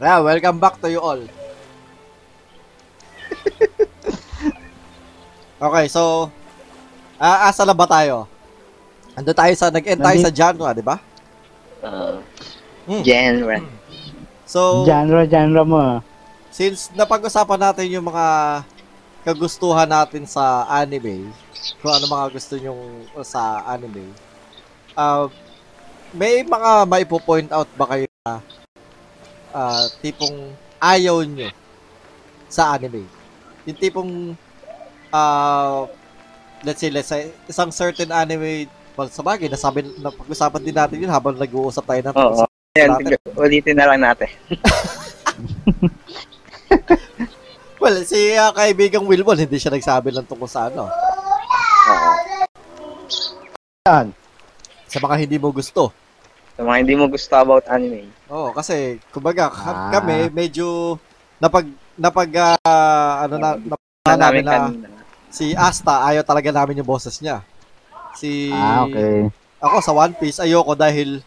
Yeah, welcome back to you all. okay, so ah asa na ba tayo? Ando tayo sa nag-end tayo sa genre, di ba? Uh, Hmm. genre. So, Genre, genre mo. since napag-usapan natin yung mga kagustuhan natin sa anime, kung ano mga gusto nyong sa anime, uh, may mga maipo-point out ba kayo na ah, tipong ayaw nyo sa anime? Yung tipong uh, let's say, let's say, isang certain anime, well, sa bagay, nasabi, napag-usapan din natin yun habang nag-uusap tayo ng Oo. Yan, natin. ulitin na lang natin. Well, si uh, kaibigang Wilbon, hindi siya nagsabi lang tungkol sa ano, Oo. Yan. sa mga hindi mo gusto. Sa mga hindi mo gusto about anime. Oo, kasi kumbaga Ah. ka- kami medyo napag napag ah, ano na napag Na si Asta ayaw talaga namin yung boses niya. Si Ah, okay. ako sa One Piece ayoko dahil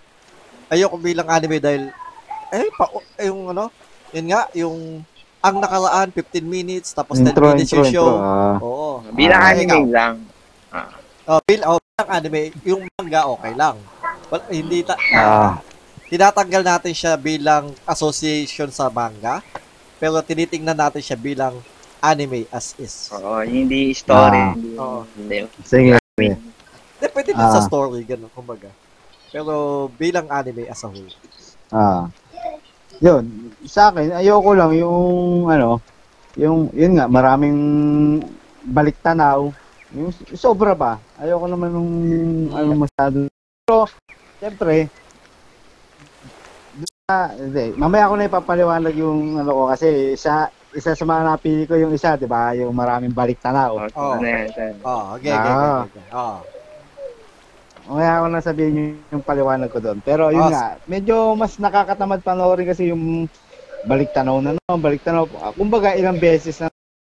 ayoko bilang anime dahil eh pa eh, yung ano, yun nga yung ang nakaraan 15 minutes tapos 10 Intro, minutes intro, yung show. intro. ah. Oo. Bilang Ah, anime ikaw. lang. Oh, bil oh, bilang anime, yung manga okay lang. Well, hindi ta Ah. Tinatanggal natin siya bilang association sa manga, pero tinitingnan natin siya bilang anime as is. Oo, hindi story. Ah. Hindi, Oo. hindi. Sige. Hindi, pwede din sa Ah. story, ganun, kumbaga. Pero bilang anime as a whole. Ah. Yun, sa akin, ayoko lang yung, ano, yung, yun nga, maraming balik tanaw. Yung sobra pa. Ayoko naman nung, ano, masyado. Pero, siyempre, ah, hindi. Mamaya ko na ipapaliwanag yung, ano ko, kasi isa, isa sa mga napili ko yung isa, di ba? Yung maraming balik tanaw. Oo, Oo. yan, yan. Oh, okay, okay, Ah. okay, okay. Oh. Mamaya ko na sabihin yung, yung paliwanag ko doon. Pero yun Ah, nga, medyo mas nakakatamad panoorin kasi yung balik tanaw na no, balik tanaw. Kumbaga ilang beses na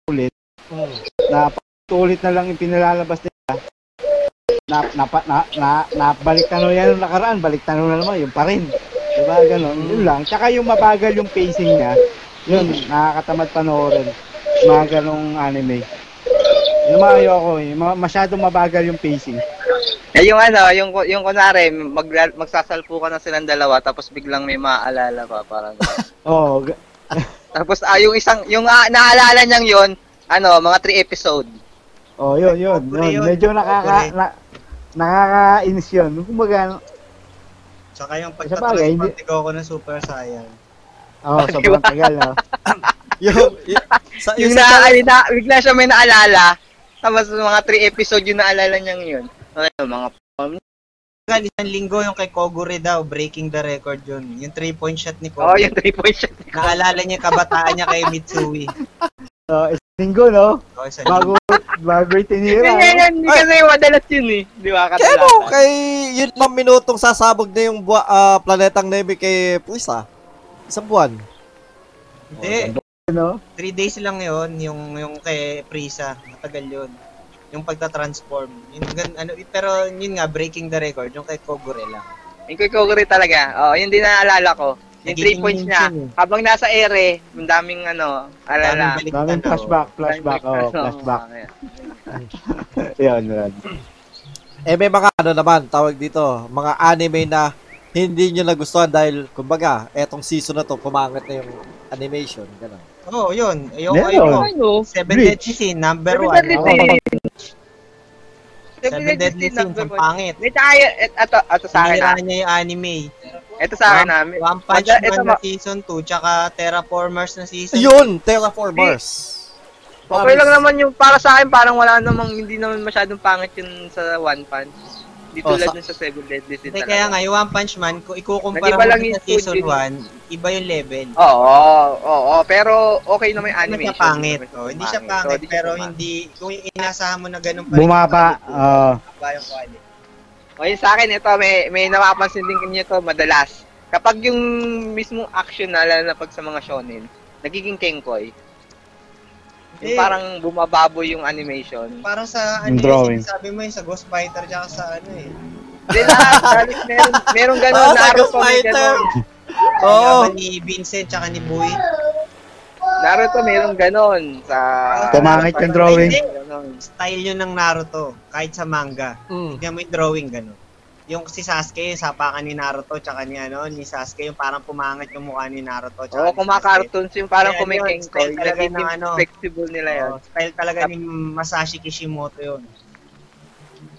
ulit Mm. na tulit na lang yung pinalalabas nila. Na, na, na, na, na balik tanaw yan yung nakaraan, balik tanaw na naman, yung pa rin. Diba, ganon. Yun lang. Tsaka yung mabagal yung pacing niya, yun, nakakatamad panoorin. Mga ganong anime. Yung mga ayoko, yung mga- masyadong mabagal yung pacing. Eh, yung ano, yung, yung kunwari, mag, magsasalpo ka na silang dalawa, tapos biglang may maaalala pa, parang. Oo, ga- tapos, ah, yung isang, yung ah, naalala niyang yun, ano, mga 3 episode. Oh, yun, yun. Yun. yun. Medyo nakaka, na, nakakainis yun. Kumbaga, Tsaka yung bagay, hindi- ko ng Super Saiyan. oh, sobrang tagal, no? Yung, yung, sa, Yung yung na, na, bigla siya may naalala, tapos mga 3 episode yung naalala niyang yun. Ano, mga Hanggang isang linggo yung kay Kogure daw, breaking the record yun. Yung 3-point shot ni Oh, Kogure. yung 3 point shot. Naalala niya yung kabataan niya kay Mitsui. So, isang linggo, no? O, isa Bago, bago itinira. Yan. Hindi kasi madalas yun eh. Di ba? kaya mo, kay yun mga minutong sasabog na yung buwa, ah, planetang Nemi kay Puisa. Isang buwan. Hindi, No? 3 days lang yun, yung, yung kay Prisa. Matagal yun. Yung pagta-transform. Yung, ano, pero yun nga, breaking the record, yung kay Kogure lang. Yung kay Kogure talaga. Oh, yun din naalala ko. Yung 3 Nagiging points niya. eh. Habang nasa ere, ang daming ano, alala. Daming Daming flashback, flashback, oh, flashback. Yun, yun. Eh may mga ano naman, tawag dito, mga anime na hindi nyo nagustuhan dahil, kumbaga, etong season na to, pumangit na yung animation, gano'n. Oo, oh, yun. Yung Meron. Ano? Seven Bleach. Deadly Sin, number Seven one. Seven Deadly Sin, ang pangit. May tayo, et- ito, ito sa akin Sinira na. niya yung anime. Ito sa akin namin. One Punch Ito- ito Man ma- na season 2, tsaka Terraformers na season Yun! Terraformers! Okay lang naman yung para sa akin, parang wala namang, hindi naman masyadong pangit yun sa One Punch. Di Oh, tulad sa- sa Seven Deadly Sin Hindi, talaga. kaya nga, yung One Punch Man, kung ikukumpara mo lang sa season studio. 1, iba yung level. Oo, oo, oo, pero okay naman yung Hindi animation. siya pangit. Oh, hindi siya So, pangit, siya pero pangit. hindi, kung inasahan mo na ganun pa Bumaba, ah, bumaba yung quality. O yun sa akin, ito, may, may napapansin din kanyo ito madalas. Kapag yung mismong action na, lalo na pag sa mga shonen, nagiging kengkoy. Yung Eh. parang bumababo yung animation. Parang sa, Yung ano drawing. yung sabi mo yung sa Ghost Fighter, tsaka sa ano eh. Hindi lahat, halos meron, meron gano'n, Ah, sa Naruto Ghost may Fighter. gano'n. Oo. Laban ni Vincent tsaka ni Boy. Naruto meron ganon sa... Pumangit yung drawing. Style yun ng Naruto, kahit sa manga. Mm. Tignan mo yung drawing gano'n. Yung si Sasuke, yung sapakan ni Naruto, tsaka ni ano, ni Sasuke, yung parang pumangit yung mukha ni Naruto. Oo, Tsaka ni kumakartoons yung parang kumikengkoy. style talaga ng ano. flexible nila yun. Oo, style talaga ni Masashi Kishimoto yun.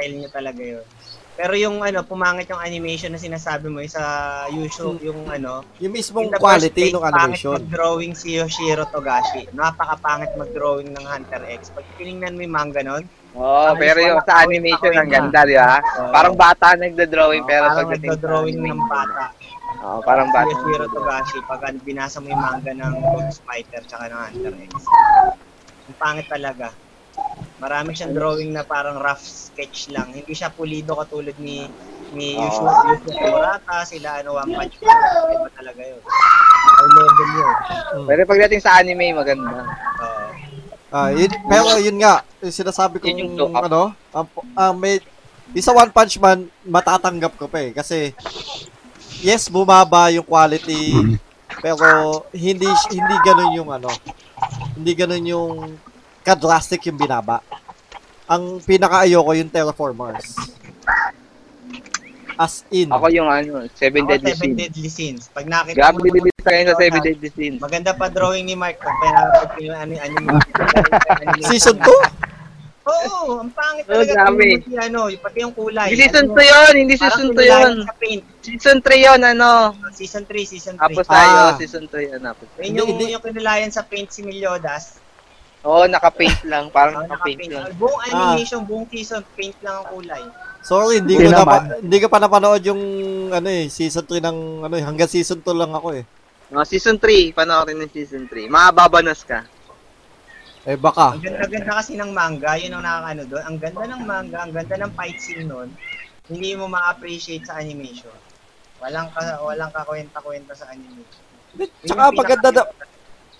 Style niya talaga yun. Pero yung ano, pumangit yung animation na sinasabi mo, yung sa usual, yung ano, Yung mismong quality ng animation. Pangit mag-drawing si Yoshiro Togashi. Napakapangit mag-drawing ng Hunter X. Pag tinignan mo yung manga nun, Oo, Ay, pero yung sa animation ang ganda, di ba? Oo. Parang bata nagda-drawing, oh, pero parang pagdating sa nagdo-drawing ng bata. Oo, parang Si bata. Yoshiro Togashi, pag binasa mo yung manga ng Ghost Fighter tsaka ng Hunter X. Ang pangit talaga. Marami siyang drawing na parang rough sketch lang. Hindi siya pulido katulad ni ni Oo. Yushu, Yushu Murata, sila ano, One Punch Man. Iba talaga yun. High level yun. Mm. Pero pagdating sa anime, maganda. Oo. Ah, yun, pero yun nga, yung sinasabi ko Yun yung ano, ang ah, may isa One Punch Man matatanggap ko pa eh kasi yes, bumaba yung quality pero hindi hindi ganoon yung ano, hindi ganoon yung ka-drastic yung binaba. Ang pinaka-ayoko yung Terraformers. As in. Ako yung ano, Seven Ako, Deadly Seven Sins. Deadly Sins. Pag nakita Grabe mo din naman sa Seven ano, Deadly Sins. Maganda pa drawing ni Mark pag pinapag yung ano, anime. anime- Season 2? Oo, ang pangit Oh, talaga. grabe. Yung, ano, yung, pati yung kulay. Hindi season Ano, 2 yun, hindi season 2 kinilayan yun. Season 3 yun, ano. Season 3, season 3. Tapos tayo, Ah. season 2 yun. Tapos. Yun yung, yung kinilayan sa paint si Meliodas. Oo, naka-paint lang. Parang Oh, naka-paint naka-paint. lang. Buong animation, buong season, paint lang ang kulay. Sorry, hindi ko na naman. hindi ko pa napanood yung ano eh, season 3 ng ano eh, hanggang season 2 lang ako eh. Oh, season 3, panoorin ng season 3. Mababanas ka. Eh baka. Ang ganda-ganda kasi ng manga, yun ang nakakaano doon. Ang ganda ng manga, ang ganda ng fight scene nun. Hindi mo ma-appreciate sa animation. Walang ka, walang kakwenta-kwenta sa animation. Tsaka yung maganda na,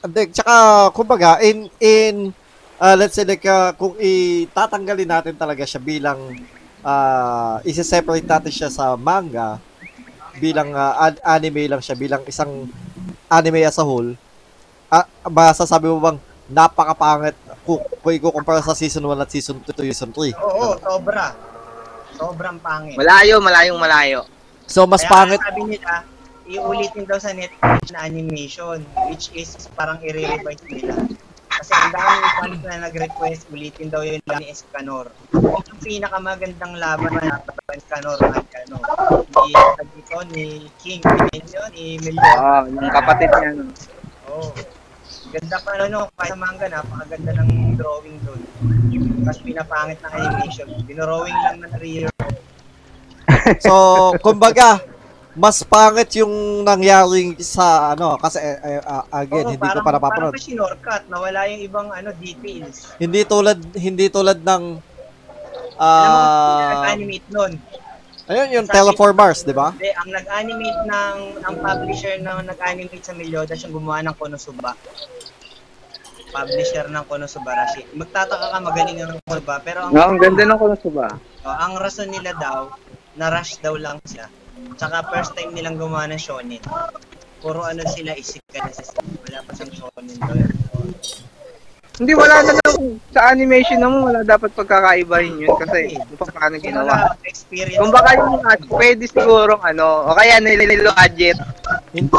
Hindi, tsaka kumbaga in in uh, let's say like uh, kung itatanggalin natin talaga siya bilang uh, isi-separate natin siya sa manga bilang uh, an- anime lang siya bilang isang anime as a whole. Ah, masasabi mo bang napakapangit kung, kung ikukumpara sa season 1 at season 2 to season 3? Oo, sobra. Sobrang pangit. Malayo, malayong malayo. So mas Kaya pangit sabi nila, iulitin daw sa Netflix na animation, which is parang i-revise nila. Kasi ang dami fans na nag-request, ulitin daw yun ni Escanor. Yung pinakamagandang laban na Escanor at ano, ni, dito, ni King, yun yun, ni Million. Oo, yung kapatid niya. no. Oh. Ganda pa ano, kahit sa manga, napakaganda ng drawing doon. Tapos pinapangit na animation. Dinrawing lang ng Rio. So, kumbaga, mas pangit yung nangyaring sa ano kasi ah, again Oo, hindi ko parang- pa napapanood. Parang pa sinorkat, nawala yung ibang ano details. Hindi tulad hindi tulad ng Alam mo, ah nag-animate nun. ayun yung Terraformers, 'di ba? Hindi, ang nag-animate ng, ang publisher na nag-animate sa Meliodas yung gumawa ng Konosuba. Publisher ng Konosuba Rashi. Magtataka ka magaling ang Konosuba, pero ang, No, ang ganda ng Konosuba. oh, ang rason nila daw, na rush daw lang sila. Tsaka first time nilang gumawa ng shonen. Puro ano sila, isik ka na sa Wala pa siyang shonen daw. Hindi, wala na lang. Sa animation naman, wala dapat pagkakaibahin yun. Kasi, kung paano Kaya ginawa. experience. Kung baka yung at pwede sigurong ano, o kaya nililo budget. Oo, hindi-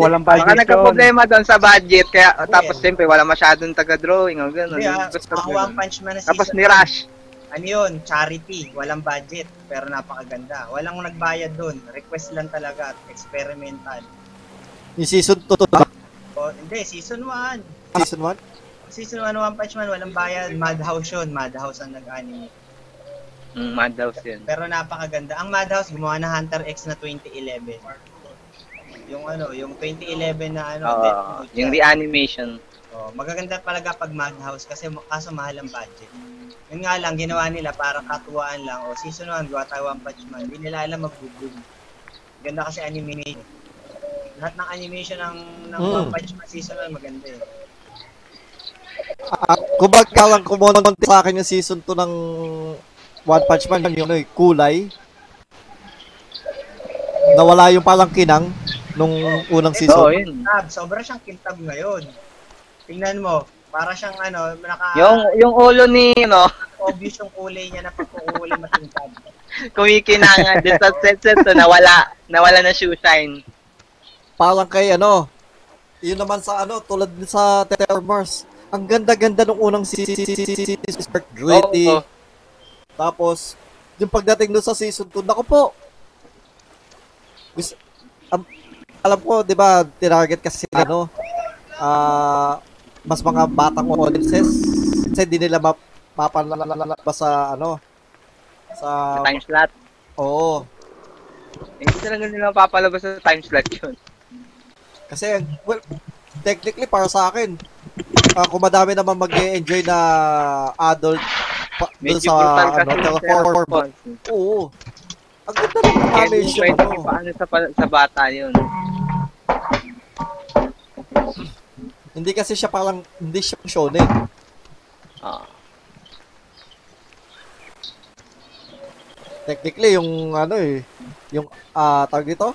walang Baka budget yun. nagka-problema doon sa budget, kaya tapos Yeah. siyempre wala masyadong taga-drawing o gano'n. Ah, ang ganun. One Punch Man na Tapos ni Rush. Ano yun, charity, walang budget, pero napakaganda. Walang nagbayad dun, request lang talaga, at experimental. yung season 2 ba? O, hindi, season 1. Season 1? Season 1 One Punch Man, walang bayad, Madhouse yun, Madhouse ang nag-anime. Mm, Madhouse yun. Pero napakaganda. Ang Madhouse, gumawa na Hunter X na 2011. Yung ano, yung 2011 na ano, Oo, Death Note yung reanimation. Oh, magaganda talaga pag Madhouse kasi kaso mahal ang budget. Yun nga lang, ginawa nila para katuwaan lang. O, season 1, gawa tayo One Punch Man. Hindi nila alam mag-boom. Ganda kasi animation. Lahat ng animation ng, ng Mm. One Punch Man season 1, maganda eh. At kumbaga lang kumonte sa akin yung season 2 ng One Punch Man yung ano, eh, kulay. Nawala yung palang kinang. nung unang Oo, season. yun. Kintab, sobra siyang kintab ngayon. Tingnan mo, para siyang ano, naka Yung, yung ulo ni, ano, obvious yung kulay niya na pagkukulay matingkad. kumikinanga dun sa set set to, nawala. Nawala na shoe shine. Parang kay ano, yun naman sa ano, tulad din sa Terror Mars. Ang ganda-ganda nung unang season, gritty. Oo. Tapos, yung pagdating doon sa season 2, naku po. Gusto, am- alam ko, di ba, tinarget kasi sila, ano, ah, mas mga batang audiences. Kasi hindi nila map, mapanlalabas sa, ano, sa, Sa time slot. oo. Hindi talaga nila papalabas sa time slot yun. Kasi, well, technically, para sa akin, ah, kung madami naman mag enjoy na adult pa, dun sa, ano, response. oo. Ang ganda ng yung pwede ano. paano sa, sa bata yun. Hindi kasi siya parang, hindi siya shonen. Oo. Technically, yung ano eh, yung, ah, tawag dito,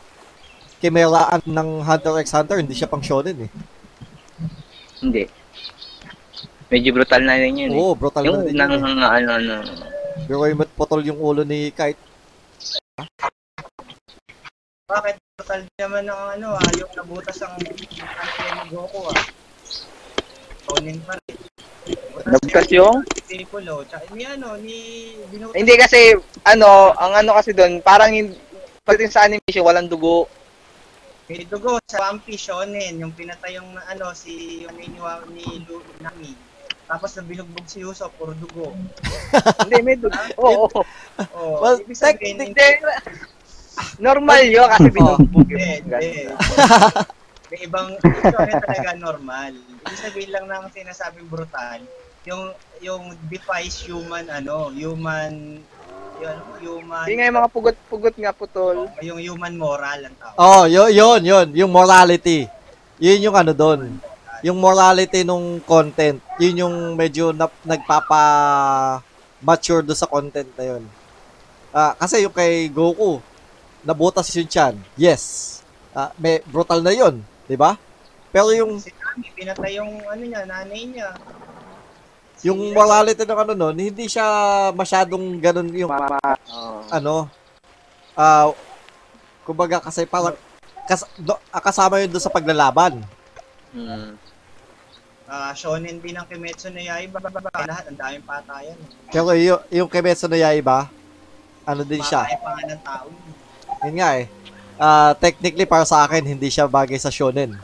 Chimeraan ng Hunter x Hunter, hindi siya pang shonen eh. Hindi. Medyo brutal na rin yun eh. Oo, brutal yung na din nang, yun. eh. ano, ano, Pero yung putol yung ulo ni Kite. Bakit total naman ng ano ah, yung nabutas ang ang ni Goku ah. Tonin pa rin. Nabutas yung? Piccolo, tsaka ni ano, ni binutas. Hindi kasi, ano, ang ano kasi doon, parang hindi, pagdating sa animation, walang dugo. May dugo sa One Piece Shonen, yung pinatay yung ano, si yung ni, ni Lu Nami. Tapos nabinugbog si Usopp, puro dugo. hindi, may dugo. Oo, oo. Oh, Well, ibig sabihin, Hindi, normal yun kasi binugbog Hindi, yung hindi. May ibang story talaga normal. Ibig sabihin lang ng sinasabing brutal, yung yung defies human ano, human yun, human Hindi nga yung mga pugot-pugot nga putol. yung human moral ang tawag. Oh, yun, yun, yun, yung morality. Yun yung ano doon. Yung morality nung content, yun yung medyo na, nagpapa mature do sa content na yun. Ah, kasi yung kay Goku, nabutas yung chan. Yes. Ah, may brutal na yun, 'di ba? Pero yung Si Nami, pinatay yung ano niya, nanay niya. Si- yung morality ng ano noon, hindi siya masyadong ganun yung Oo. ano ah kumbaga kasi parang kas, do, ah, kasama yun doon sa paglalaban. Mm. Ah, shonen din ng Kimetsu no Yaiba, lahat ang daming patayan. Pero yung, yung Kimetsu no Yaiba, ano din siya. Patay pa nga ng tao. Yun nga eh. Ah, technically para sa akin hindi siya bagay sa shonen.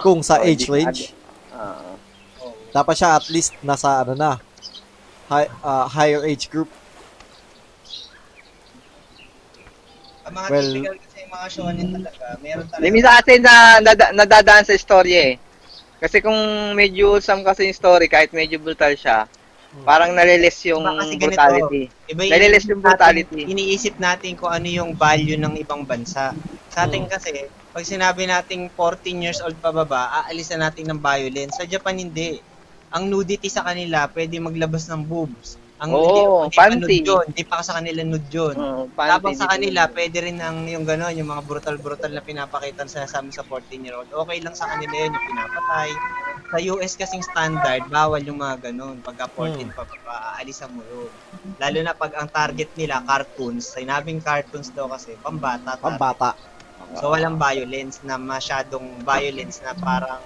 Kung sa Oh, age range. Oh. dapat siya at least nasa ano na high, ah, higher age group. Ang mga Well- typical kasi yung mga shonen talaga, meron talaga. Hindi, minsan kasi na, nada- nadadaan sa story eh. Kasi kung medyo wholesome kasi yung story, kahit medyo brutal siya, parang nalilis yung Iba kasi ganito. brutality. Iba yung Nalilis yung brutality. natin- iniisip natin kung ano yung value ng ibang bansa. Sa atin Hmm. kasi, pag sinabi nating 14 years old pababa, aalis na natin ng violence. Sa Japan hindi. Ang nudity sa kanila, pwede maglabas ng boobs. Ang Oo, hindi, hindi pa panty. nude yun. Hindi pa sa kanila nude yun. Oo, Tapos panty, sa di kanila, ba? pwede rin ang yung gano'n, yung mga brutal-brutal na pinapakita sa sa sa 14-year-old. Okay lang sa kanila yun, yung pinapatay. Sa US kasing standard, bawal yung mga gano'n. Pagka 14 pa, pa, aalisan mo yun. Lalo na pag ang target nila, cartoons. Sinabing cartoons daw kasi, pambata. target. So walang violence na masyadong violence na parang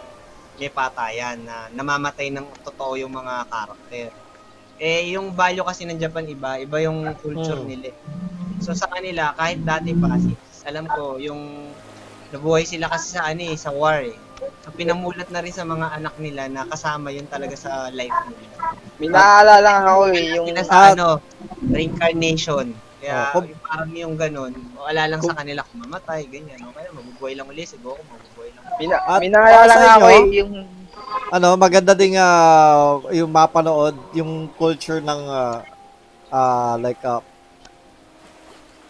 may patayan na namamatay ng totoo yung mga karakter. Eh, yung value kasi ng Japan iba, iba yung culture Hmm. nila. eh. So sa kanila, kahit dati pa kasi, alam ko, yung nabuhay sila kasi sa ano eh, sa war eh. So, pinamulat na rin sa mga anak nila na kasama yun talaga sa life nila. May naaalala nga ako eh, yung... Sila sa Ah. ano, reincarnation. Kaya Oh, kung- yung parang yung ganun, wala lang sa kanila kung mamatay, ganyan. O kaya mabubuhay lang ulit, siguro mabubuhay lang. Mina, At may sa nga ako eh, yung... Ano, maganda ding ah, yung mapanood yung culture ng ah, ah, like ah,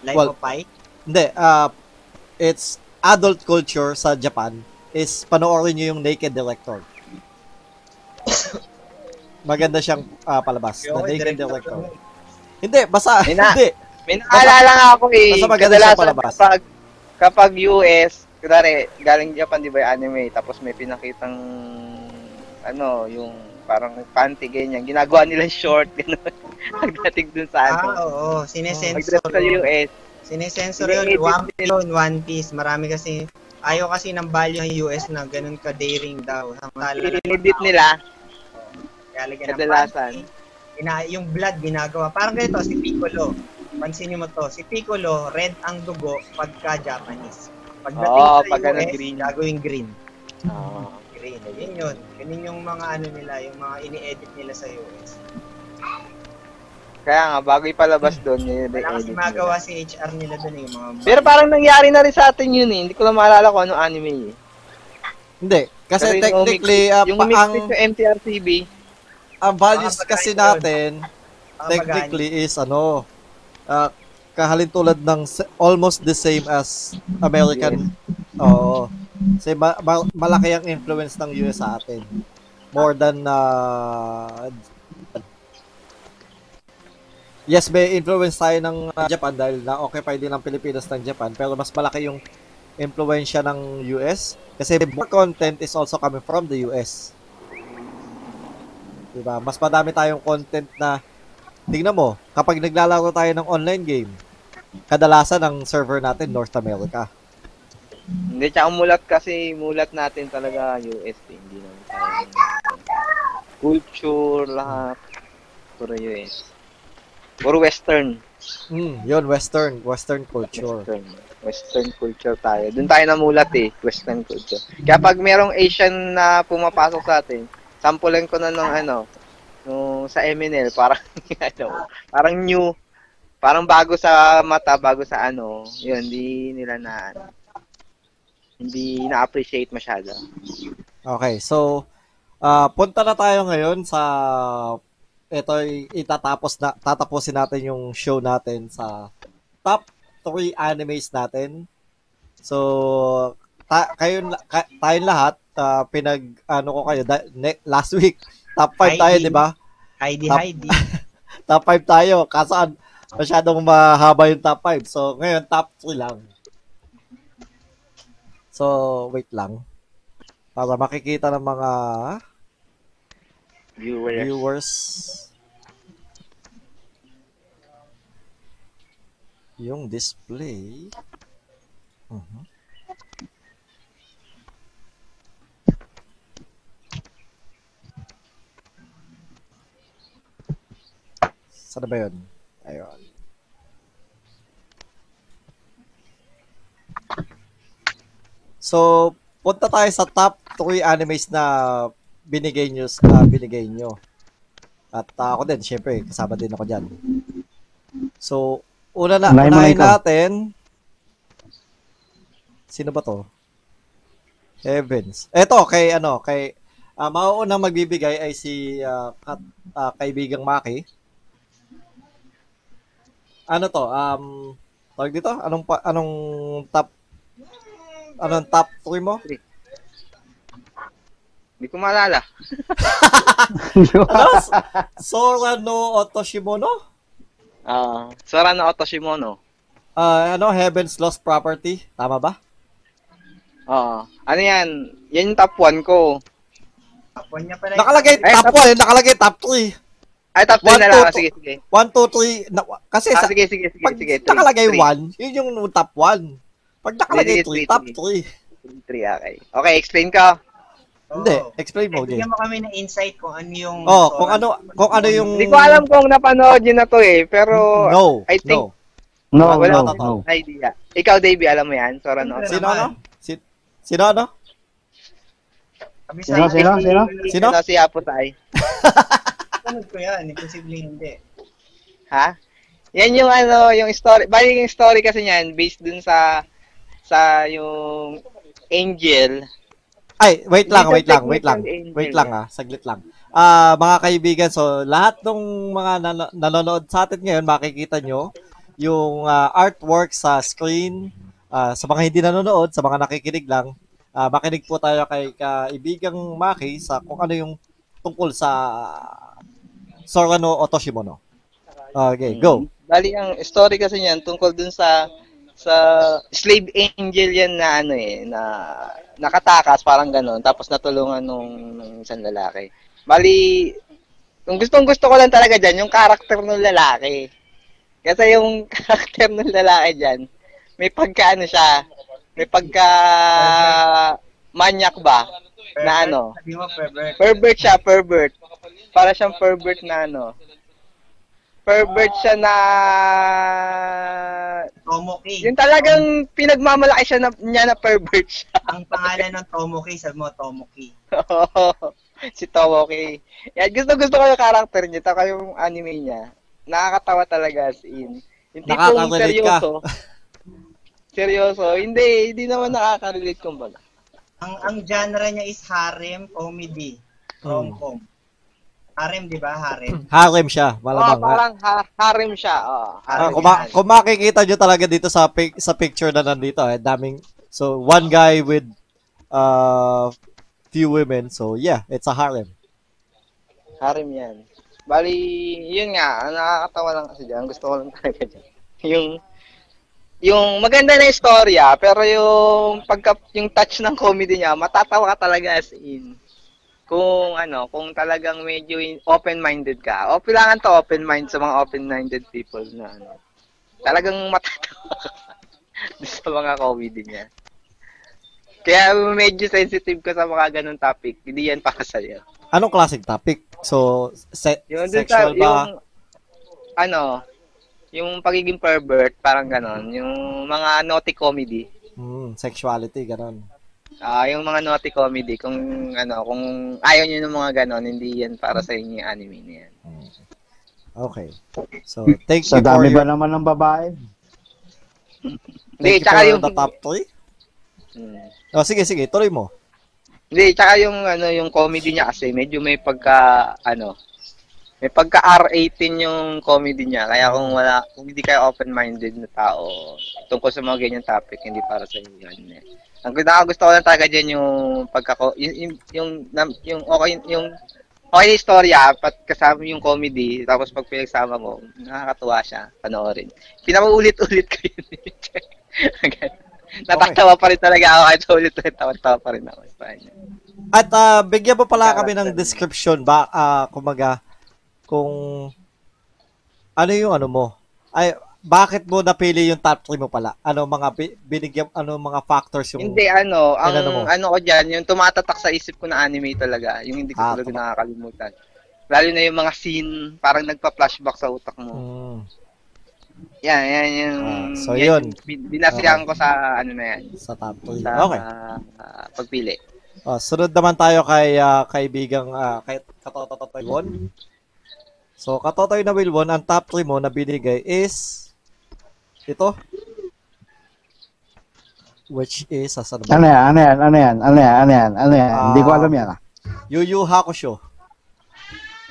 Life Well, of Pi. hindi ah it's adult culture sa Japan is panoorin niyo yung Naked Director. Maganda siyang ah, palabas. The Okay, Naked director. Hindi, basta May na- hindi. May naalala nga ako eh, Basta maganda kadalasan siya palabas. kapag, kapag US, kunwari, galing Japan, di ba, yung anime, tapos may pinakitang, ano, yung parang panty, ganyan. Ginagawa nila short, gano'n. Pagdating dun sa ano. Ah, oo. Sinesensor. Pagdating sa US, Sinesensor yun. One Piece yun, One Piece. Marami kasi, ayaw kasi ng value ng US na ganun ka-daring daw. Samantala, edit nila, kadalasan. Ina, yung blood ginagawa. Parang ganito, si Piccolo. Pansinin mo to. Si Piccolo, red ang dugo pagka Japanese. Pagdating Oo, sa pagka US, nag-green. gagawing green. Oo. Green. Yun yun. Ganun yung mga ano nila, yung mga ini-edit nila sa US. Kaya nga, bago ipalabas doon, yun Wala kasi magawa nila. si HR nila doon eh, yung mga... Pero parang nangyari na rin sa atin yun eh. Hindi ko lang maalala kung anong anime eh. Hindi. Kasi Pero yung technically, mix- ah, yung pa- mix ang, with yung MTRCB, ang values kasi natin, technically is ano, ah, kahalin tulad ng almost the same as American. Oo. Kasi ma- ma- malaki ang influence ng US sa atin. More than uh, Yes, may influence tayo ng uh, Japan dahil na-occupy din ng Pilipinas ng Japan pero mas malaki yung impluensya ng US kasi more content is also coming from the US. Diba? Mas madami tayong content na tingnan mo, kapag naglalaro tayo ng online game, kadalasan ang server natin North America. Hindi, tsaka mulat kasi, mulat natin talaga US, eh. hindi naman tayo. Culture, lahat. Puro US. Puro Western. Mm, yun, western, western culture. Western. Western culture tayo. Doon tayo namulat eh, Western culture. Kaya pag merong Asian na pumapasok sa atin, sampulan ko na ng ano, nung sa MNL, parang, ano, parang new, parang bago sa mata, bago sa ano, yun, hindi nila na, ano, hindi na-appreciate masyado. Okay, so ah punta na tayo ngayon sa ito itatapos na tatapusin natin yung show natin sa top 3 animes natin. So ta, kayo ka, tayong lahat ah, pinag ano ko kayo da, ne, last week top 5 tayo, di ba? Heidi, Tap- Heidi. Top 5 tayo. Kaso an- masyadong mahaba yung top 5. So ngayon top 3 lang. So wait lang. Para makikita ng mga Viewers. viewers yung display. Mhm. Saan na ba yun? Ayun. So, punta tayo sa top 3 animes na binigay nyo, ah, binigay nyo. At ah, ako din, syempre, kasama din ako dyan. So, una na, Unahin natin. Sino ba to? Evans. Eto, kay ano, kay ah mauunang magbibigay ay si ah, kat, ah, kaibigang Maki. Ano to? Um, tawag dito? Anong pa, anong top anong top 3 mo? Hindi ko maalala. Ano? Sora no Otoshimono? Ah, Sora no Otoshimono. Ah, ano, Heaven's Lost Property? Tama ba? Oo. Ano yan? Yan yung top 1 ko. Tapon niya pala. Nakalagay Ay, top 1, nakalagay top 3. Ay, top 3 One, na two, lang. two. Sige, sige. 1, 2, 3. Na, kasi Ah, sa, sige, sige, sige, pag sige. nakalagay Three, 1, yun yung top 1. Pag nakalagay Sige, 3, sige, top three, 3. 3, okay. Okay, explain ka. Hindi, explain mo, Jay. Bigyan mo kami ng insight kung ano yung... Oh, kung ano, kung ano yung... Hindi ko alam kung napanood yun na to eh, pero No, I think- no. No, Wala no, ako. no. idea. Ikaw, Davey, alam mo yan? Sora no Sino ano? Si, sino ano? Sino, sino, sino? Sino? Sino si Apotay? Sunod ko yan, imposible hindi. Ha? Yan yung ano, yung story. Bali yung story kasi niyan based dun sa sa yung Angel. Ay, wait lang, wait lang, wait lang. Wait lang ah, saglit lang. Ah, mga kaibigan, so lahat ng mga nan- nanonood sa atin ngayon, makikita nyo yung ah, artwork sa screen. Ah, sa mga hindi nanonood, sa mga nakikinig lang, ah, makinig po tayo kay kaibigang Maki sa kung ano yung tungkol sa Sorano Otoshimono. Okay, go. Bali ang story kasi niyan tungkol dun sa sa slave angel yan na ano eh, na nakatakas, parang ganon, tapos natulungan nung, nung isang lalaki. Bali, kung gustong gusto ko lang talaga dyan, yung karakter ng lalaki. Kasi yung karakter ng lalaki dyan, may pagka ano siya, may pagka manyak ba? Na ano? Pervert. Pervert siya, pervert. Para siyang pervert na ano. Pervert siya na... Tomoki. Yung talagang pinagmamalaki siya na, niya na pervert siya. Ang pangalan ng Tomoki, sabi mo, Tomoki. si Tomoki. Yan, gusto gusto ko yung karakter niya, taka yung anime niya. Nakakatawa talaga as in. Yung tipong seryoso. seryoso. Hindi, hindi naman nakaka-relate kumbaga. Ang ang genre niya is harem comedy. Rom-com. Harem, di ba? Harem. Harem siya, Oh, malamang. ha? parang ha- harem siya. Oh, Ah, harem kung, ma- kung makikita nyo talaga dito sa pic- sa picture na nandito, eh, daming so one guy with uh few women. So yeah, it's a harem. Harem yan. Bali, yun nga, nakakatawa lang kasi dyan. Gusto ko lang talaga dyan. Yung, yung maganda na istorya, pero yung pagka, yung touch ng comedy niya, matatawa ka talaga as in. Kung ano, kung talagang medyo in- open-minded ka. O kailangan to open-mind sa mga open-minded people na ano. Talagang matatawa sa mga comedy niya. Kaya medyo sensitive ka sa mga ganun topic. Hindi yan para sa'yo. Anong klaseng topic? So, se- Yung sexual ba? yung, ano, yung pagiging pervert, parang ganon. Yung mga naughty comedy. Hmm, sexuality, ganun. Ah, yung mga naughty comedy, kung ano, kung ayaw niyo ng mga ganon, hindi yan para sa inyo yung anime na yan. Hmm. Okay. So, thank Sa you for dami your, ba naman ng babae? Hindi, tsaka yung, the top 3. Hmm. Oh, sige, sige, tuloy mo. Hindi, tsaka yung, ano, yung comedy niya kasi, medyo may pagka, ano, may pagka R18 yung comedy niya. Kaya kung wala, kung hindi kayo open-minded na tao tungkol sa mga ganyan topic, hindi para sa inyo yan. Eh. Ang gusto, gusto ko lang talaga dyan yung pagka, yung, yung, yung, yung okay, yung, okay na istorya, pat kasama yung comedy, tapos pag pinagsama mo, nakakatuwa siya, panoorin. Pinamaulit-ulit ko yun. Natatawa pa rin talaga ako kahit ulit-ulit, tawa-tawa pa rin ako sa kanya. At ah, bigyan mo pala kami ng description ba ah kumaga kung ano yung ano mo. Ay bakit mo napili yung top 3 mo pala? Ano mga bi- binigyan ano mga factors yung Hindi, ano, ang Ano mo? ano ko dyan, yung tumatatak sa isip ko na anime talaga, yung hindi ko Ah, talaga tuma- nakakalimutan. Lalo na yung mga scene, parang nagpa-flashback sa utak mo. Mm, Yan, yan, yung... Ah, so yan, yun. bin- Binasihan ko sa, ano na yan, sa top 3. sa Okay. ah, pagpili. Oh, sunod naman tayo kay ah, kaibigang ah, kay Katototoy Won. So, Katotoy na Wilwon, ang top 3 mo na binigay is ito. Which is, asan ba? Ano yan? Ano yan? Ano yan? Ano yan? Ano yan? Ano yan? Hindi ko Ah. alam yan. ah. Yu Yu Hakusho.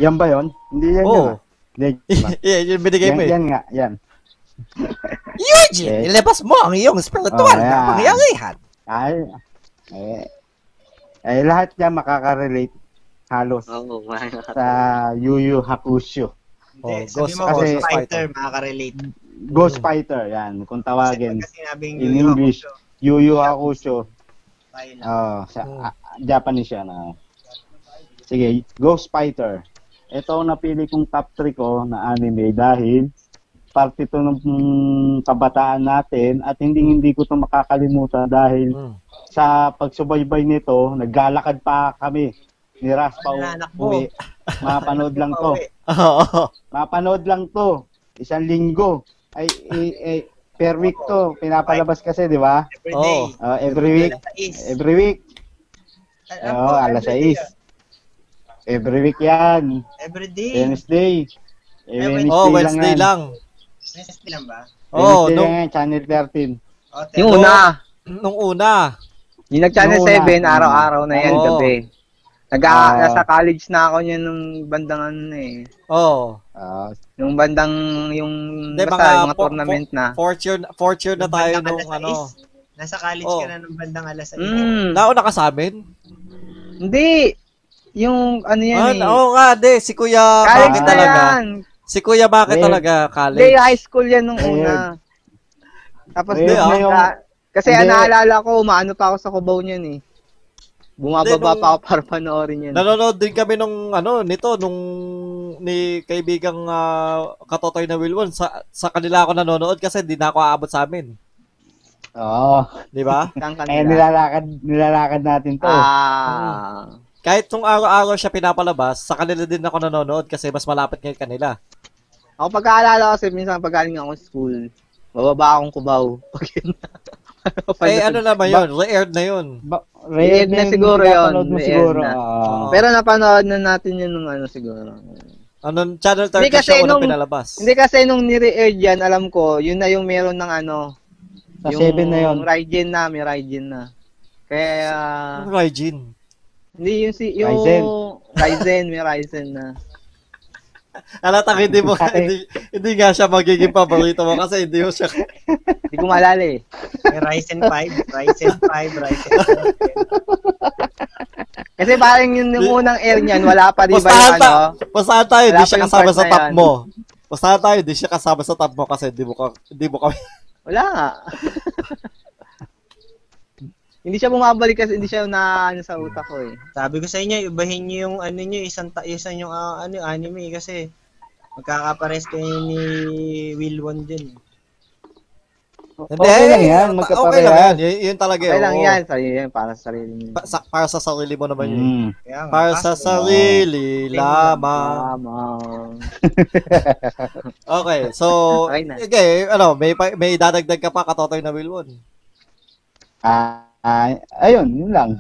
Yan ba yon? Hindi yan yun. Oh. ah. Hindi. yeah, yung binigay Yan, mo eh. yan nga. Yan. Eugene, Okay. ilabas mo ang iyong spiritual Oh, na yeah. pangyayarihan. Ay. Eh, eh lahat yan makaka-relate halos Oo, oh, sa Yu Yu Hakusho. Oh, Hindi, sabi Ghost- mo, kasi- Ghost Fighter, makaka-relate. Ghost Mm. Fighter, yan. Kung tawagin. In Yu Yu English. Hakusho, Yu Yu Hakusho. Oh, sa Hmm. ah, Japanese yan. ah. Sige, Ghost Fighter. Ito ang napili kong top 3 ko na anime dahil parte ito ng kabataan natin at hindi hindi ko ito makakalimutan dahil Mm. sa pagsubaybay nito, naglalakad pa kami ni Ras pa uwi. Mapanood lang to. Mapanood lang to. Isang linggo. Ay, ay, ay, per week to. Pinapalabas kasi, di ba? Every Oh. day. Uh, every week. Every week. Oo, ko, alas every day 6. Every week yan. Every day. Wednesday. Eh, Wednesday, Oh, Wednesday yan. lang. Wednesday lang ba? Oh, Wednesday nung, lang yan, Channel 13. Oh, Yung una, nung una. yung nag-channel Yung una. 7, araw-araw na yan, Oo. gabi. Nag Ah. nasa college na ako niyan nung bandang ano na eh. Oh. Ah, Yung bandang, yung, Hindi, basta, mga yung mga po- tournament na. Fourth year, fourth year na nung tayo nung alas ano. sais. Nasa college Oh. ka na nung bandang alas 6. Mm, Nauna ka sa amin? hindi. Yung, ano yan Ah, eh. oo nga, de. Si Kuya college Bakit na talaga. yan. Si Kuya Bakit talaga, Hindi, college. high school yan nung una. Tapos na yung- na- kasi Hindi. naalala ko, maano pa ako sa Cubao niyan eh. Bumababa Hindi, nung- pa ako para panoorin yan. Nanonood din kami nung ano nito nung ni kaibigang ah, katotoy na Wilwon sa sa kanila ako nanonood kasi hindi na ako aabot sa amin, Oo. 'di ba? Kaya kanila? nilalakad, nilalakad natin to. Ah. Kahit nung araw-araw siya pinapalabas, sa kanila din ako nanonood kasi mas malapit ngayon kanila. Ako pagkaalala ko kasi minsan pag galing ako sa school, bababa akong Cubao. Pag yun na. Eh ano naman 'yun, re-aired na 'yun. Ba- Rare na yung siguro yun, mo siguro. na. Oo. Pero napanood na natin yun nung ano siguro. Ano, channel 30 Hindi kasi siya nung- pinalabas. Hindi kasi nung nire-air yan, alam ko, yun na yung meron ng ano. Sa 7 na yun. Raijin na, may Raijin na. Kaya, Ano Raijin? hindi yung si, yung Ryzen. Ryzen, may Ryzen na. Alatang hindi mo, hindi, hindi nga siya magiging paborito mo kasi hindi mo siya, Hindi ko maalala eh. Ryzen 5, Ryzen 5, Ryzen 7. Kasi parang yun yung unang air niyan, wala pa di ba yung ano? ta- pustahan tayo, Wala di pa siya kasama sa top mo. Pustahan tayo, di siya kasama sa top mo kasi hindi mo, ka, hindi mo kami. Wala nga. Hindi siya bumabalik kasi hindi siya na ano sa utak ko eh. Sabi ko sa inyo, ibahin niyo yung ano niyo, isang ta- isang yung ah, ano anime kasi magkakapares kayo ni Wilwon din. Okay lang yan, Okay magkapareha. lang yan, yun, yun talaga Okay lang oo. yan, sarili yan, para sa sarili niyo. Pa- sa- para sa sarili mo naman yun. Mm. Para sa sarili lamang. Tama. Okay, so, Okay okay, ano, may, may dadagdag ka pa katotoy na Wilwon. Ah, ah, ayun, yun lang.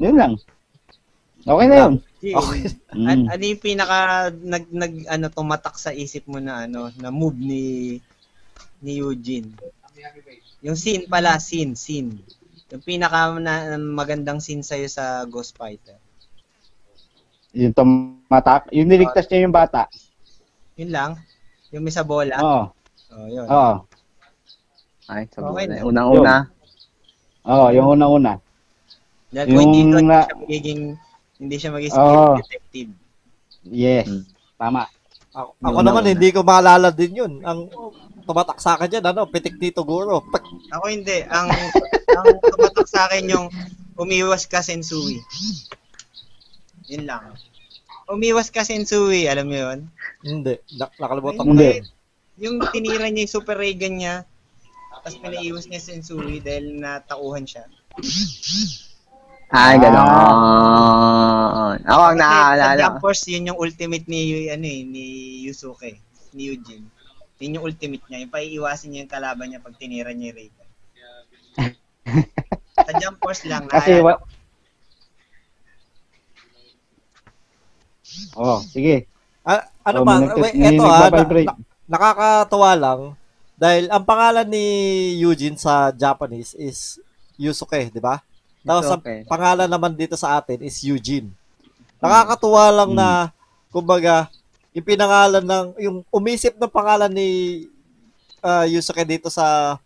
Yun lang. Okay na yun. Okay. An- Mm. ano yung pinaka nag nag ano tumatak sa isip mo na ano na move ni ni Eugene? Yung scene pala, scene, scene. Yung pinaka na, magandang scene sa'yo sa Ghost Fighter. Yung tumatak, yung niligtas niya yung bata. Yun lang. Yung may sa bola. Oo. Oh, yun. Oo. Ay, sa Okay okay na. Unang-una. Oo, yung unang-una. Dahil kung hindi yung doon, na- hindi siya magiging hindi siya magiging Oo. detective. Yes. Mm. Tama. Ako, Yung ako naman, una-una. hindi ko maalala din yun. Ang tumatak sa akin dyan, ano, pitik ni Toguro. Pak- Ako hindi. Ang ang tumatak sa akin yung umiwas ka Sensui. Yun lang. Umiwas ka Sensui, alam mo yun? Hindi, nak- nakalimutan ko. Hindi. Yung tinira niya yung super ray gun niya, tapos pinaiwas niya Sensui dahil natauhan siya. Ay, gano'n. Ako ang Kasi Sa naaalala. Jump Force, yun yung ultimate ni, ano eh, ni Yusuke, ni Eugene. Yun yung ultimate niya. Yung paiiwasin niya yung kalaban niya pag tinira niya yung ray gun. Sa Jump Force lang, Kasi wa- Oh, sige. Ah, ano Oh, ba? Wait, eto ha, nagbabibrate. na- nakakatawa lang dahil ang pangalan ni Eugene sa Japanese is Yusuke, di ba? Tapos ang Yusuke. pangalan naman dito sa atin is Eugene. Nakakatuwa lang Hmm. na, kumbaga, yung pinangalan ng, yung umisip ng pangalan ni ah, Yusuke dito sa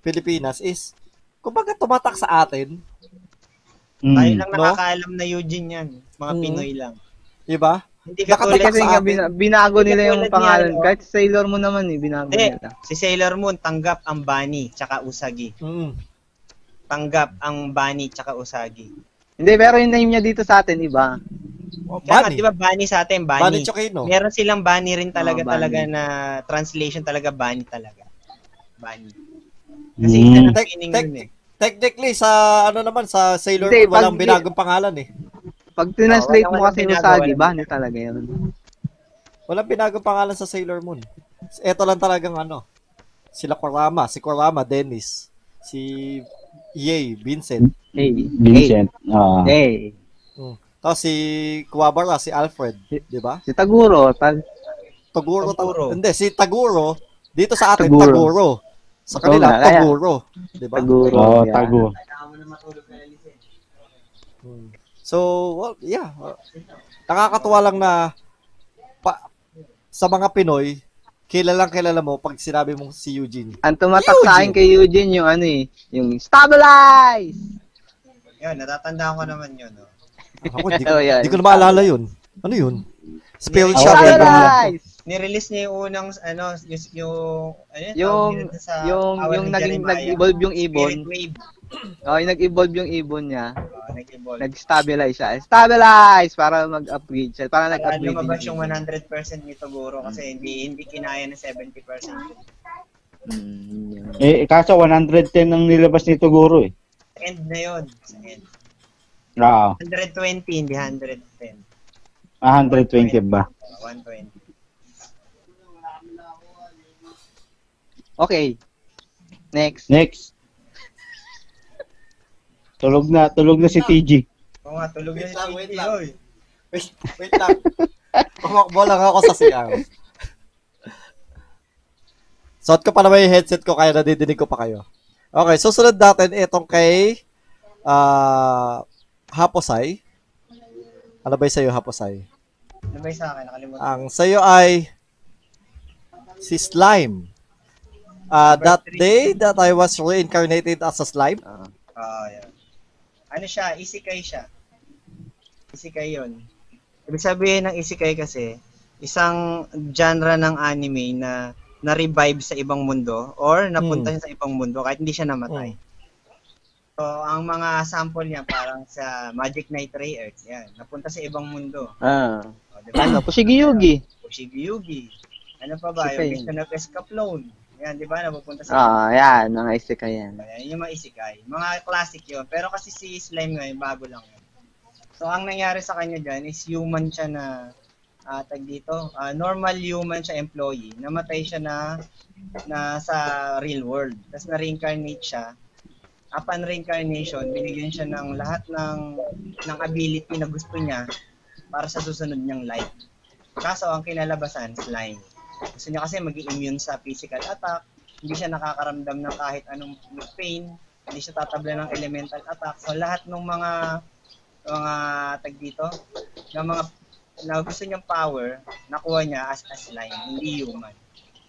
Pilipinas is, kumbaga tumatak sa atin, Mm. Tayo lang No? nakakaalam na Eugene yan. Mga Mm. Pinoy lang. di ba? Hindi Nakatatak katulad Kasi sa nga, bina- binago nila yung pangalan. niya? Kahit Sailor Moon naman eh, binago Hindi. nila. Si Sailor Moon, tanggap ang Bunny tsaka Usagi. Mm. Tanggap ang Bunny tsaka Usagi. Hindi, pero yung name niya dito sa atin, iba. Oh, Kaya nga, di ba Bunny sa atin, Bunny Bunny. Chokino. Meron silang Bunny rin talaga Oh, Bunny. talaga na translation talaga Bunny talaga. Bunny. Kasi Mm. isa tek- yun eh. Technically, sa ano naman, sa Sailor Moon, walang binagong pangalan eh. Pag tinranslate wala- mo kasi binago, Usagi, walang ba? Ano talaga yun? Walang binagong pangalan sa Sailor Moon. Ito lang talagang ano. Sila Kurama, si Kurama, Dennis, si Yay, Vincent. Hey, Vincent. Ah. Hey, Mm. Tapos si Kuwabara, si Alfred, di ba? si Taguro, tag Taguro. Taguro. Hindi, si Taguro, dito sa atin, Taguro. Taguro. Sa kanila, Taguro. Di ba? Taguro. Oo, yeah. So, well, yeah. Nakakatuwa lang na pa, sa mga Pinoy, kilalang kilala mo pag sinabi mong si Eugene. Ang tumatak sa akin kay Eugene yung ano eh, yung stabilize! Yun, natatandaan ko naman yun. No? Ako, di ko, Oh, yeah. di ko na maalala yun. Ano yun? Spell shot. Okay. Stabilize! nirelease niya yung unang ano yung yung ano yun, Yung- yung yung ni naging nag-evolve yung ibon. Spirit wave. Oh, yung nag-evolve yung ibon niya. Oh, nag-evolve. Nag-stabilize siya. Stabilize para mag-upgrade siya. Para nag-upgrade lumabas din yung ibon. 100% ni Toguro kasi hindi hindi kinaya ng 70%. Mm. Eh, kaso 110 ang nilabas ni Toguro eh. End na yun. Sa end. Oo. 120, hindi 110. Ah, 120 ba? Oh, 120. Okay. Next. Next. Tulog na, tulog na si TG. Oo nga, tulog Wait na lang, si wait TG, lang. oy. Wait, wait lang. Tumakbo lang ako sa CR. Suot ko pa naman yung headset ko kaya nadidinig ko pa kayo. Okay, susunod natin itong kay ah Haposay. Ano ba yung sa'yo, Haposay? Ano ba yung sa akin? Nakalimutan. Ang sa'yo ay si Slime. Ah, that day that I was reincarnated as a slime. Ah. Ah, yan. Ano siya? Isekai siya. Isekai yun. Ibig sabihin ng isekai kasi, isang genre ng anime na na-revive sa ibang mundo or napunta Hmm. siya sa ibang mundo kahit hindi siya namatay. So, ang mga sample niya parang sa Magic Knight Ray Earth, yan. Napunta sa ibang mundo. Ah. O, di ba? Ano? Kushigi-yugi. Fushigi-Yugi. Ano pa ba? Isekai. Yung Mission of Escaflowne. Yan, di ba? Napupunta sa Ah, yan. Mga isekai yan. Ayan, yung mga isekai. Mga classic yun. Pero kasi si Slime ngayon, bago lang yun. So, ang nangyari sa kanya dyan is human siya na, ah tag dito, ah, normal human siya employee. Namatay siya na, na sa real world. Tapos na-reincarnate siya. Upon reincarnation, binigyan siya ng lahat ng, ng ability na gusto niya para sa susunod niyang life. Kaso, ang kinalabasan, slime. Gusto niya kasi maging immune sa physical attack, hindi siya nakakaramdam ng kahit anong pain, hindi siya tatabla ng elemental attack. So lahat ng mga mga tag dito, ng mga na gusto niyang power, nakuha niya as a slime, hindi human.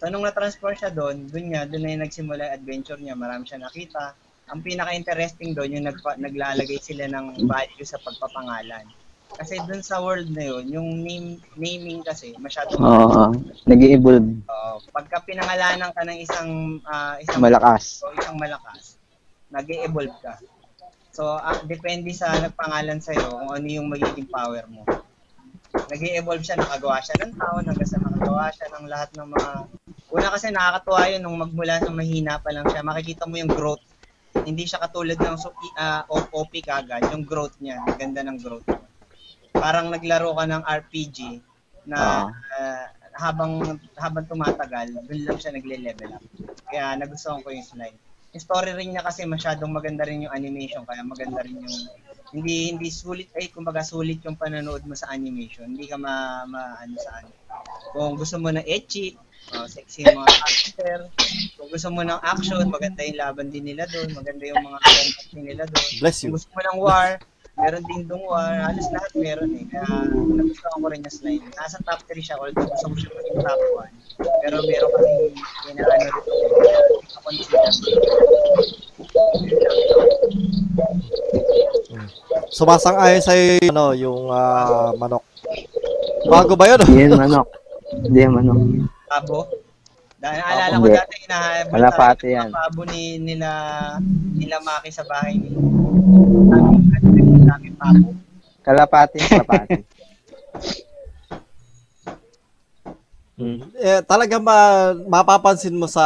So nung na-transfer siya doon, doon niya, doon na yung nagsimula yung adventure niya, marami siya nakita. Ang pinaka-interesting doon, yung nagpa, naglalagay sila ng value sa pagpapangalan. Kasi doon sa world na yun, yung name, naming kasi, masyadong Oo. Nag-evolve. Oo. pagka pinangalanan ka ng isang ah, isang Malakas. o isang malakas, nag evolve ka. So, ah, depende sa nagpangalan sa'yo kung ano yung magiging power mo. nag evolve siya, nakagawa siya ng taon, hanggang sa nakagawa siya ng lahat ng mga... Una kasi nakakatuwa yun, nung magmula sa mahina pa lang siya, makikita mo yung growth. Hindi siya katulad ng uh, OP kagad, yung growth niya, ganda ng growth niya. Parang naglaro ka ng RPG na ah, habang habang tumatagal, doon lang siya nagle-level up. Kaya nagustuhan ko yung slide. Yung story rin niya kasi masyadong maganda rin yung animation, kaya maganda rin yung hindi hindi sulit ay kumbaga sulit yung panonood mo sa animation. Hindi ka ma, ma ano sa ano. Kung gusto mo ng ecchi, oh, sexy mga character. Kung gusto mo ng action, maganda yung laban din nila doon, maganda yung mga combat nila doon. Bless Kung you. gusto mo ng war, meron din dong war. Halos lahat meron eh. Kaya nagustuhan ko rin yung slide. Nasa top 3 siya, although gusto ko siya maging top 1. Pero meron kasi inaano rin ko consider. Sumasang-ayon sa'yo yung, ano, yung ah, manok. Bago ba yun? Hindi yan manok. Hindi yan manok. Pabo. Dahil naalala ko dati hinahabol Wala tayo pati yan. Pabo ni nila nila Maki sa bahay ni. Ano, daming pabo. Kalapati kalapati. Eh, talaga ma mapapansin mo sa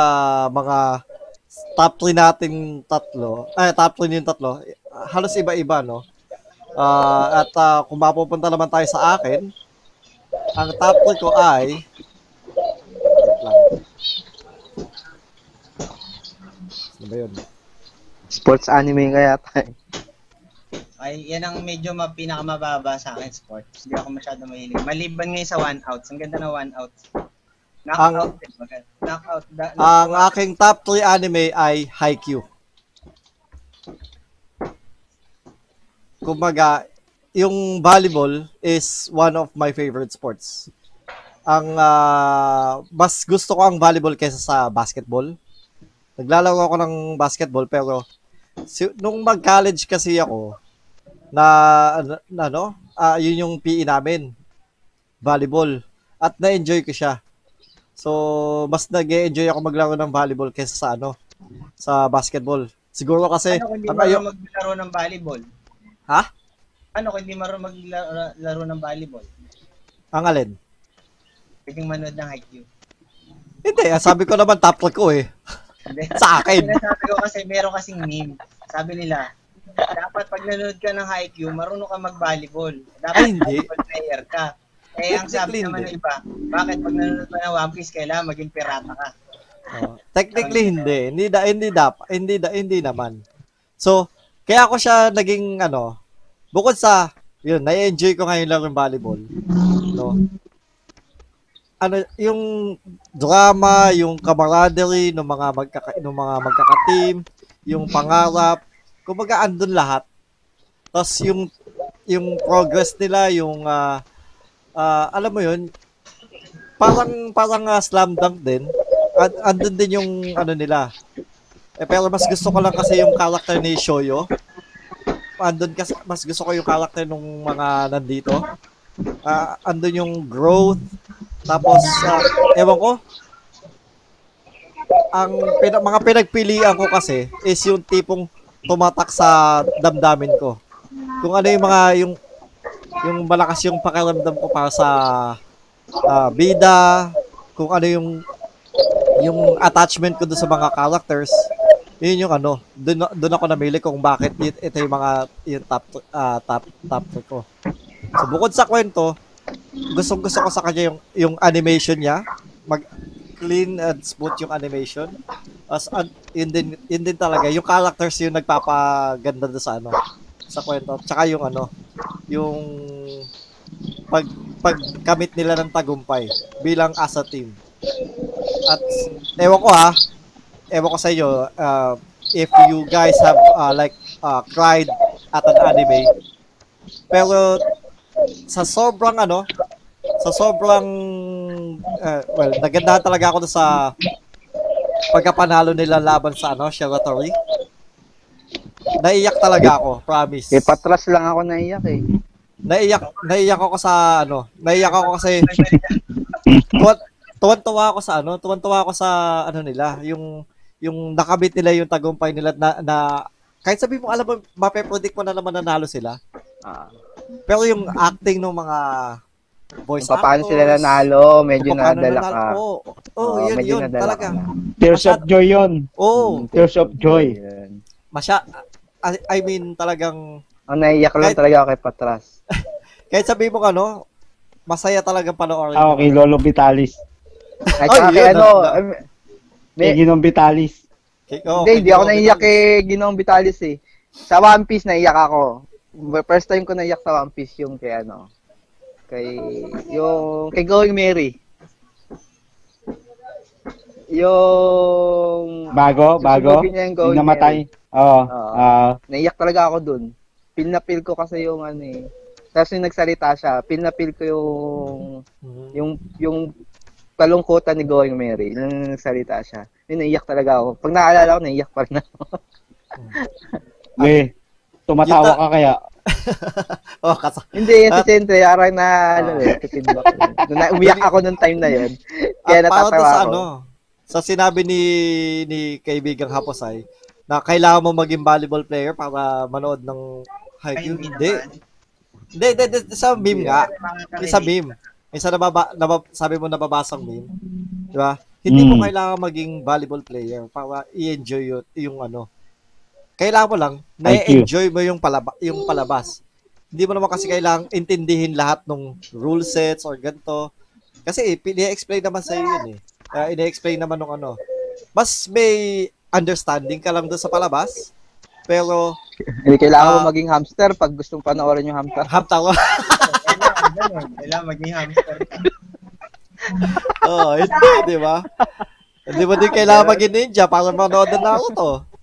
mga top 3 nating tatlo, ay top 3 yung tatlo, eh, halos iba-iba, no? Ah, at ah, kung mapupunta naman tayo sa akin, ang top 3 ko ay. Ano ba yun? Sports anime kaya tayo. Ay, yan ang medyo ma pinakamababa sa akin sports. Hindi ako masyado mahilig. Maliban ngayon sa one outs. Ang ganda na one outs. Knockout. Maganda. Knockout. Da, Ang aking top 3 anime ay Haikyuu. Kumbaga, yung volleyball is one of my favorite sports. Ang ah, mas gusto ko ang volleyball kaysa sa basketball. Naglalaro ako ng basketball pero si, nung mag-college kasi ako na, na ano, ah, yun yung PE namin. Volleyball. At na-enjoy ko siya. So, mas nag-enjoy ako maglaro ng volleyball kaysa sa ano, sa basketball. Siguro kasi, Ano kung hindi ang ayo- maglaro ng volleyball? Ha? Ano kung hindi marunong maglaro ng volleyball? ang alin? Pwedeng manood ng IQ. Hindi, sabi ko naman top ko eh. Sa akin. Sinasabi ko kasi meron kasing meme. Sabi nila, dapat pag nanonood ka ng IQ, marunong ka mag-volleyball. Dapat Ay, hindi. volleyball player ka. Eh, ang sabi naman ng hindi. iba, bakit pag nanonood ka ng One Piece, kailangan maging pirata ka? Oh, technically hindi. Hindi da hindi da hindi da hindi naman. So, kaya ako siya naging ano, bukod sa yun, na-enjoy ko ngayon lang yung volleyball. No. Ano, yung drama, yung camaraderie ng mga magkaka ng mga magkaka-team, yung pangarap, kumbaga andun lahat. Tapos yung yung progress nila, yung ah, ah, alam mo yun, parang parang ah, slam dunk din. And, andun din yung ano nila. Eh, pero mas gusto ko lang kasi yung character ni Shoyo. Andun kasi mas gusto ko yung character ng mga nandito. Ah, andun yung growth. Tapos ah, ewan ko. Ang pina- mga pinagpilian ko kasi is yung tipong tumatak sa damdamin ko. Kung ano yung mga yung yung malakas yung pakiramdam ko para sa ah, bida, kung ano yung yung attachment ko doon sa mga characters, yun yung ano, doon doon ako namili kung bakit y- ito yung mga yung top ah, top top ko. So bukod sa kwento, gustong gusto ko sa kanya yung yung animation niya, mag clean and smooth yung animation. As an, yun din yun din talaga yung characters yung nagpapaganda doon sa ano sa kwento. Tsaka yung ano, yung pag pagkamit nila ng tagumpay bilang as a team. At ewan ko ha, ewan ko sa inyo, uh, if you guys have uh, like uh, cried at an anime, pero sa sobrang ano, sa sobrang, uh, well, nagandahan talaga ako sa pagkapanalo nila laban sa ano, Shiratori. Naiyak talaga ako, promise. Eh, patras lang ako naiyak eh. Naiyak, naiyak ako sa ano, naiyak ako kasi tuwan, tuwan-tuwa ako sa ano, tuwan-tuwa ako sa ano nila, yung yung nakabit nila yung tagumpay nila na, na kahit sabi mo alam mo mape-predict mo na naman nanalo sila. Ah, Pero yung acting ng mga voice kung paano sila nanalo, medyo kung paano nadala nanalo- ka. Oo, oh, Oo, yun, medyo yun, nadala talaga. ka na. Tears of joy yun. Oo, Mm, Tears of joy. Yun. masya, I, I mean, talagang, Ang naiyak lang Kahit- talaga ako kay Patras. kahit sabi mo ano, masaya talagang panoorin. Ah, okay, Lolo Vitalis. Ay, Oh, tsaka kay yun, ano, um, Kay may, Ginong Vitalis. Okay, oh, hindi, hindi ako naiyak kay Ginoong Vitalis eh. Sa One Piece, naiyak ako. First time ko naiyak sa One Piece yung kay ano, kay, yung, kay Going Mary. Yung, Bago, bago. yung Yung namatay. Oo. Oo. ah, Naiyak talaga ako dun. Feel na feel ko kasi yung ano eh. Tapos yung nagsalita siya, feel na feel ko yung yung yung kalungkutan ni Going Mary. Nung nagsalita siya. Yun, naiyak talaga ako. Pag naalala ko, naiyak pa rin ako. eh, tumatawa Yung ka kaya. Oh, kasa Hindi, kasi siyempre, arang na, ano eh, feedback. Na, umiyak ako nung time na yun. Kaya para natatawa doon sa ako. ano, sa sinabi ni ni kaibigang Haposay na kailangan mo maging volleyball player para manood ng Ay, Haikyuu. hindi Hindi. Hindi, hindi, hindi, sa meme nga. Yung sa meme. Yung sa nababa, nabab, sabi mo nababasang meme. Di ba? Hindi mo Mm. kailangan maging volleyball player para i-enjoy yun, yung ano. Kailangan mo lang, na-enjoy mo yung, palaba, yung palabas. Hindi mo naman kasi kailangang intindihin lahat ng rule sets or ganito. Kasi ini-explain naman sa yun eh. Uh, ini-explain naman ng ano. Mas may understanding ka lang doon sa palabas. Pero, Hindi kailangan mo Ah. maging hamster pag gustong panoorin yung hamster. Kailangan, ganun. Kailangan maging hamster. Oo, hindi, di ba? Hindi mo din kailangan maging ninja para manood ng Naruto.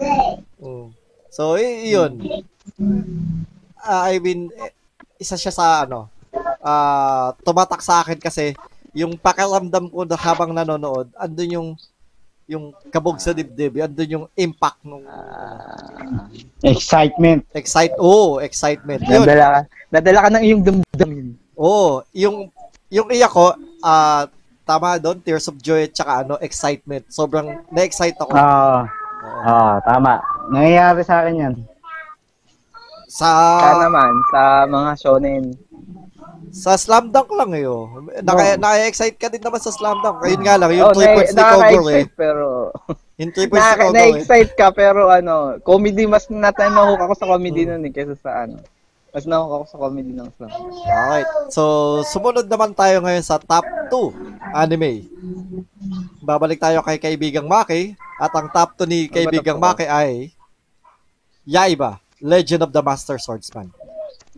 Mm. So, yun. Ah, I mean, isa siya sa ano, ah tumatak sa akin kasi yung pakiramdam ko na habang nanonood, andun yung yung kabog sa dibdib, andun yung impact ng Ah, Excitement. excite, oh, excitement. Yun. nadala ka. Nadala ka ng iyong damdamin. Oo, yung yung iyak ko, ah tama doon, tears of joy at saka ano, excitement. Sobrang na-excite ako. Ah, Oo. ah, tama. Nangyayari sa akin yan. Sa Kaya naman, sa mga shonen. sa slam dunk lang eh. oh. Naka, naka-excite ka din naman sa slam dunk. Ayun nga lang, yung Oh, 3 na- points ni Kogo eh. nakaka-excite pero Yung 3 points ni na, Kogo eh. na-excite ka pero ano, comedy mas natanahook ako sa comedy Hmm. nun eh kaysa sa ano. Mas nahook ako sa comedy ng slam. Alright. So, sumunod naman tayo ngayon sa top 2 anime. Babalik tayo kay Kaibigang Maki. At ang top 2 ni Kaibigang Ano ba Maki ay Yaiba, Legend of the Master Swordsman.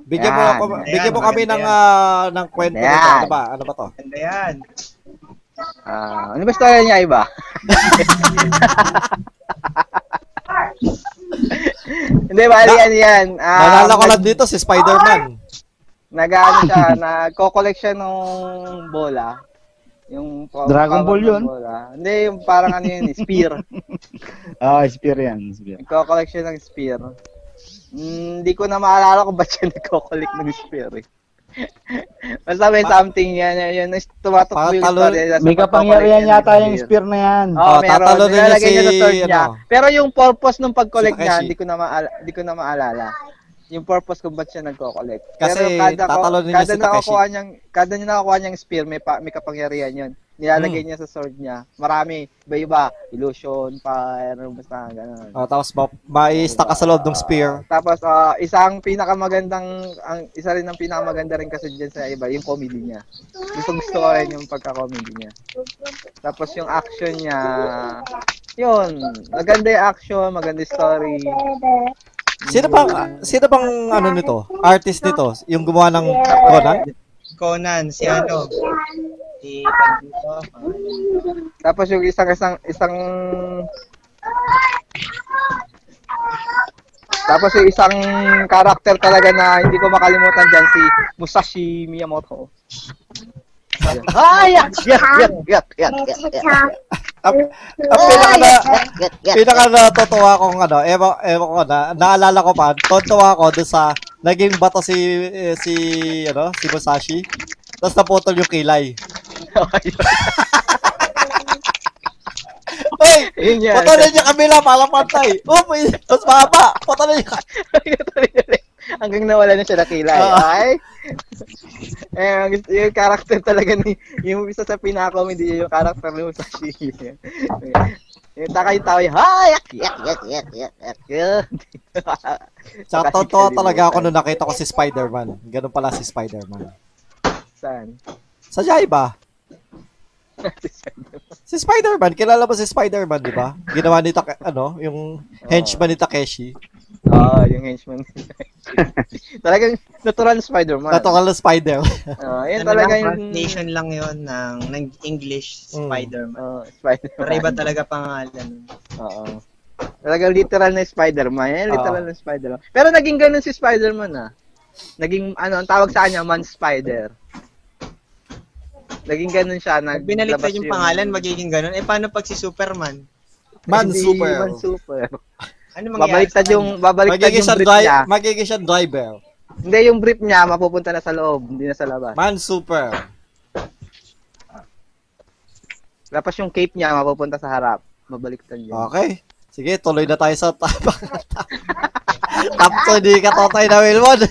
Bigyan mo Yan. ako, bigyan mo kami ng yan. ah, ng kwento Yan. nito. Ano ba? Ano ba 'to? Ganda yan. Ah, ano ba story niya iba? Hindi, bali yan yan. Ah, Naalala ko lang dito si Spider-Man. Nag-ano siya, nagko-collect siya nung bola. Yung pa- Dragon Ball yun? Bola. Hindi, yung parang ano yun, spear. Ah, experience. Nagko-collect siya ng spear. Hmm, Hindi ko na maalala kung ba't siya nagko-collect ng spear eh. Basta may something yan, yan, yan, yan tumatok yung talo- story. nasa May pagko-collect kapangyarihan niya ng yata yung spear na yan. Oo, Oh, meron. tatalo din niya Nilalagay niya si, sa niya. ano, Pero yung purpose ng pag-collect si niya, Takeshi. hindi ko na maala- hindi ko na maalala. Yung purpose kung ba't siya nagko-collect. Kasi Pero kada, ko, tatalo din niya kada si Takeshi. nakakuha niyang, kada niya nakakuha niyang spear, may, pa, may kapangyarihan yun. Nilalagay niya sa sword niya. Marami. Iba-iba. Illusion, fire, basta gano'n. Oh, tapos ma- mai-stuck ka sa loob ng spear. Tapos, ah, isang pinakamagandang, ang, isa rin ng pinakamaganda rin kasi dyan sa iba, yung comedy niya. Gusto gusto ko rin yung pagka-comedy niya. Tapos yung action niya, yun, maganda yung action, maganda yung story. Sino bang sino bang ano nito? Artist nito, yung gumawa ng Conan? Conan, si ano? Si Pandito. Tapos yung isang isang isang Tapos yung isang karakter talaga na hindi ko makalimutan dyan, si Musashi Miyamoto. Ay, yak, yak, yak, yak, yak, yak, yak. Ang, ang pinaka na, pinaka natutuwa kong ano, ewan, ewan ko na, naalala ko pa, tontuwa ko doon sa naging bato si eh, si ano, si Musashi. Tapos naputol yung kilay. Uy! Yun yan. Putulin niya kabila, palang pantay. Oh, may, mas mahaba. Putulin niya. Hanggang nawala na siya na kilay. Oo. Ay. eh, yung character talaga ni, yung isa sa pinaka-comedy, yung character ni Musashi. yung taka yung tao yung, ha, yak, yak, yak, yak, yak, yak, yak. Tontuwa talaga ako nung nakita ko si Spider-Man. Ganun pala si Spider-Man. Saan? Sa Jaiba. Si Spider-Man, kilala mo si Spider-Man, di ba? Ginawa ni Take, ano, yung henchman ni Takeshi. Oo, yung henchman. Talagang natural na Spider-Man. Natural na Spider. Oo, yan Ano talaga lang, yung... translation lang yon ng, ng English Mm. Spider-Man. Oo, Spider-Man. Pero iba talaga pangalan. Oo. Talagang literal na Spider-Man. Yan, literal Oo. na Spider-Man. Pero naging ganun si Spider-Man ah. Naging, ano, ang tawag sa kanya, Man Spider. Naging ganun siya. Nag binaliktad yung pangalan, magiging ganun. Eh, paano pag si Superman? Man Hindi, Super. Man Super. Ano mangyayari Babaliktad yung, babaliktad yung brief dri- niya. magiging siya driver. Hindi, yung brief niya, mapupunta na sa loob, hindi na sa labas. Man Super. Tapos yung cape niya, mapupunta sa harap. Babaliktad yun. Okay. Sige, tuloy na tayo sa top. top 2, di ka totay na Wilmon.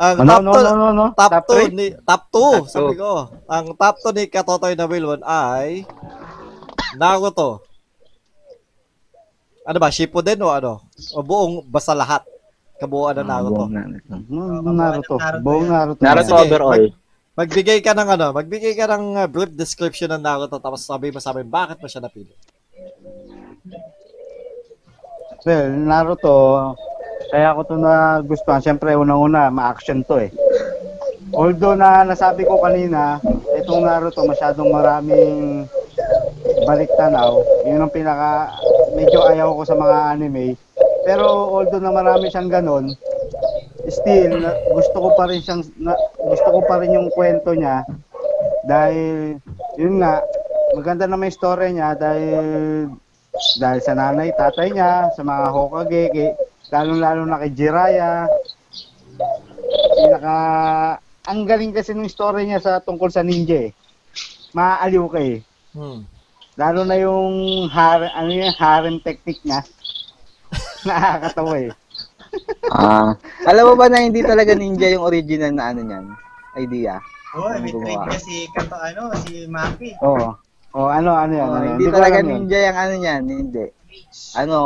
Ang Ano, top no, 2, no, no, no. top Top 2 three? ni top 2, Top sabi two. ko. Ang top 2 ni Katotoy na Wilwon ay Naruto. Ano ba, Shippuden o ano? O buong basta lahat. Kabuuan ng Naruto. Buong Naruto. Buong Naruto. Naruto Buong. Naruto. Naruto overall. Magbigay ka ng ano, magbigay ka ng uh, brief description ng Naruto tapos sabi mo sa amin bakit mo siya napili. Well, Naruto, kaya ko to na gustuhan. Siyempre, unang-una, ma-action to eh. Although na nasabi ko kanina, itong Naruto masyadong maraming balik tanaw. Yun ang pinaka, medyo ayaw ko sa mga anime. Pero although na marami siyang ganon, still, gusto ko pa rin siyang, na, gusto ko pa rin yung kwento niya. Dahil, yun nga, maganda na may story niya dahil dahil sa nanay, tatay niya, sa mga Hokage, kay, lalong-lalo na kay Jiraya. Pinaka, ang galing kasi ng story niya sa tungkol sa ninja eh. Maaaliw ka eh. Hmm. Lalo na yung har ano yung harem technique niya. Nakakatawa eh. Ah. Alam mo ba na hindi talaga ninja yung original na ano niyan? Idea. Oh, may gumawa. trade niya si Kanto ano, si Maki. Oo. Oh, ano ano yan? Oh, ano hindi ko talaga ninja yung ano niyan, hindi. Ano?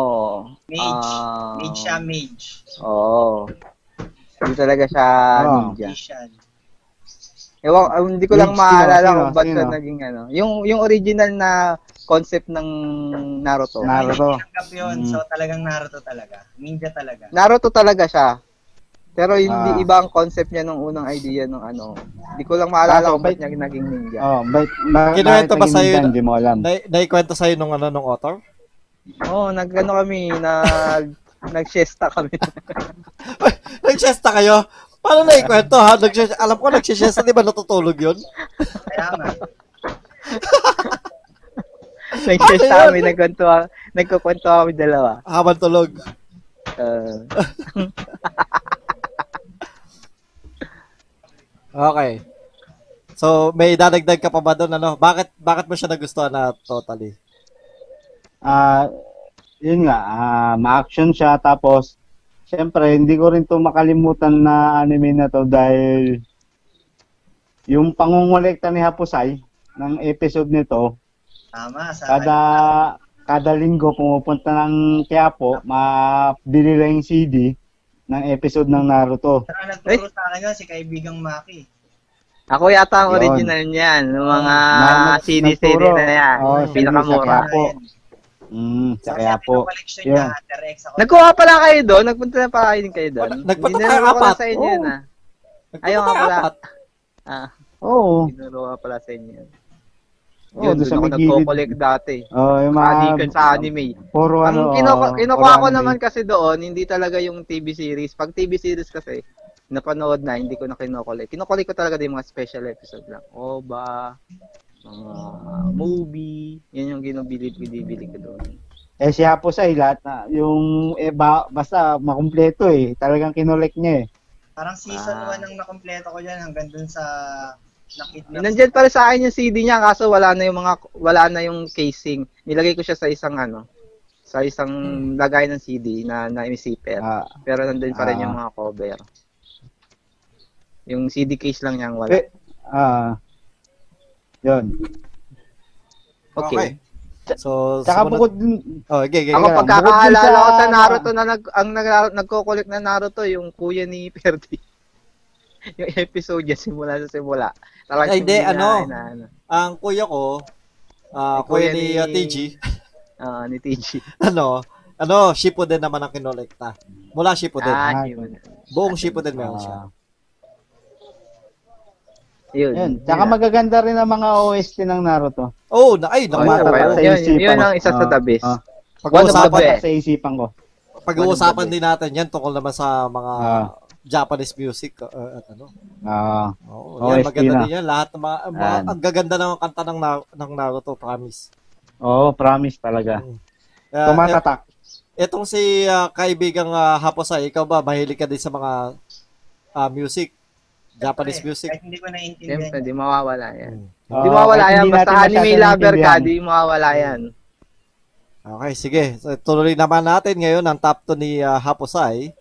Mage. ah, Mage siya, mage. Oo. Hindi talaga siya Oo. ninja. Magician. Ewan, ah, hindi ko lang sino? maalala Sino? kung ba't Sino? naging ano. Yung yung original na concept ng Naruto. Naruto. Yun, Mm. so talagang Naruto talaga. Ninja talaga. Naruto talaga siya. Pero hindi Ah. iba ang concept niya nung unang idea nung ano. Hindi ko lang maalala Kaso, kung ba't niya naging ninja. Oh, but ba, Kinuwento ba sa'yo Hindi mo alam. Na, naikwento sa'yo nung ano, nung author? Oo, oh, nagano kami, nag nag-siesta kami. Nag-siesta kayo? Paano naikwento ha? Nag alam ko nag-siesta, di ba natutulog yun? Kaya nga. nag-siesta Ano yun? kami, nagkwento, nagkukwento kami dalawa. Habang tulog. Uh, Okay. So, may dadagdag ka pa ba doon, ano? Bakit, bakit mo siya nagustuhan na totally? Ah, yun nga, ah, ma-action siya tapos syempre hindi ko rin to makalimutan na anime na to dahil yung pangungulekta ni Hapusay ng episode nito, Tama. Sa kada kada linggo pumupunta ng Quiapo, mabili lang yung CD ng episode ng Naruto. Saka nagturo sa akin yun, si kaibigang Maki. ako yata ang original niyan, ng mga nag- CD-CD na yan. Yung CD pinakamura. Mm, Yun. niya, Hunter X ako. Nagkuha pala kayo doon? Nagpunta na pala kayo din kayo doon? Nagpunta lang apat. sa inyo yun Oo. ah. Ayaw nga pala. Apat. Ah, Oo. dinuro ka pala sa inyo yun. Oo, Yun, doon sa ako nagko-collect dati. Oh, yung mga Adikan sa anime. puro Ang ano. kinuha, oh, kinukuha puro ko anime. naman kasi doon, hindi talaga yung TV series. Pag TV series kasi, napanood na, hindi ko na kinukulik. Kinukulik ko talaga din yung mga special episode lang. OVA, mga movie, yan yung ginubili, binibili ko doon. Eh si Hapusay, lahat na, yung, eh, ba, basta makumpleto eh. Talagang kinolek niya eh. Parang season Ah. 1 ang nakompleto ko dyan hanggang dun sa nakidnap. Nandyan pa rin sa akin yung CD niya, kaso wala na yung mga, wala na yung casing. Nilagay ko siya sa isang ano, sa isang lagay ng CD na na zipper. Ah, Pero nandun pa rin Ah. yung mga cover. Yung CD case lang niyang wala. eh, ah, yun. Okay. So, Tsaka sumunod- bukod dun, Oh, okay, okay. Ako Teka, pagkakaalala sa- ko sa Naruto na nag ang nag, nagko-collect na Naruto yung kuya ni Perdi. yung episode niya simula sa simula. Talagang Ay, na- ano? na- ano. Ang kuya ko, ah, Ay, kuya kuya ni ni- uh, TG, Ah, ni TG. ano, ano, Shippuden naman ang kinolekta. Mula Shippuden. Ah, Ah. Buong Shippuden meron siya. Yun. yun. Tsaka magaganda rin ang mga OST ng Naruto. Oh, na, ay, naku, yun, sa yun, isipan yun ko. ang isa sa the best. ah. pag-uusapan, One of the Tumatak sa isipan ko. pag-uusapan din natin yan tungkol naman sa mga Ah. Japanese music uh, at ano. Ah, Oo, yan, OST maganda na. din yan. Lahat ng mga, mga Yan. ang gaganda ng kanta ng, Na- ng Naruto, promise. Oo, promise talaga. Uh, Tumatatak. Etong si ah, kaibigang uh, Haposay, ikaw ba mahilig ka din sa mga ah, music? Japanese Siyempre, music? Kahit hindi ko naiintindihan. Siyempre, di mawawala yan. Hmm. Di mawawala kahit yan. Basta anime lover ka, di mawawala yan. Okay, sige. So, tuloy naman natin ngayon ang top 2 ni ah, Haposay.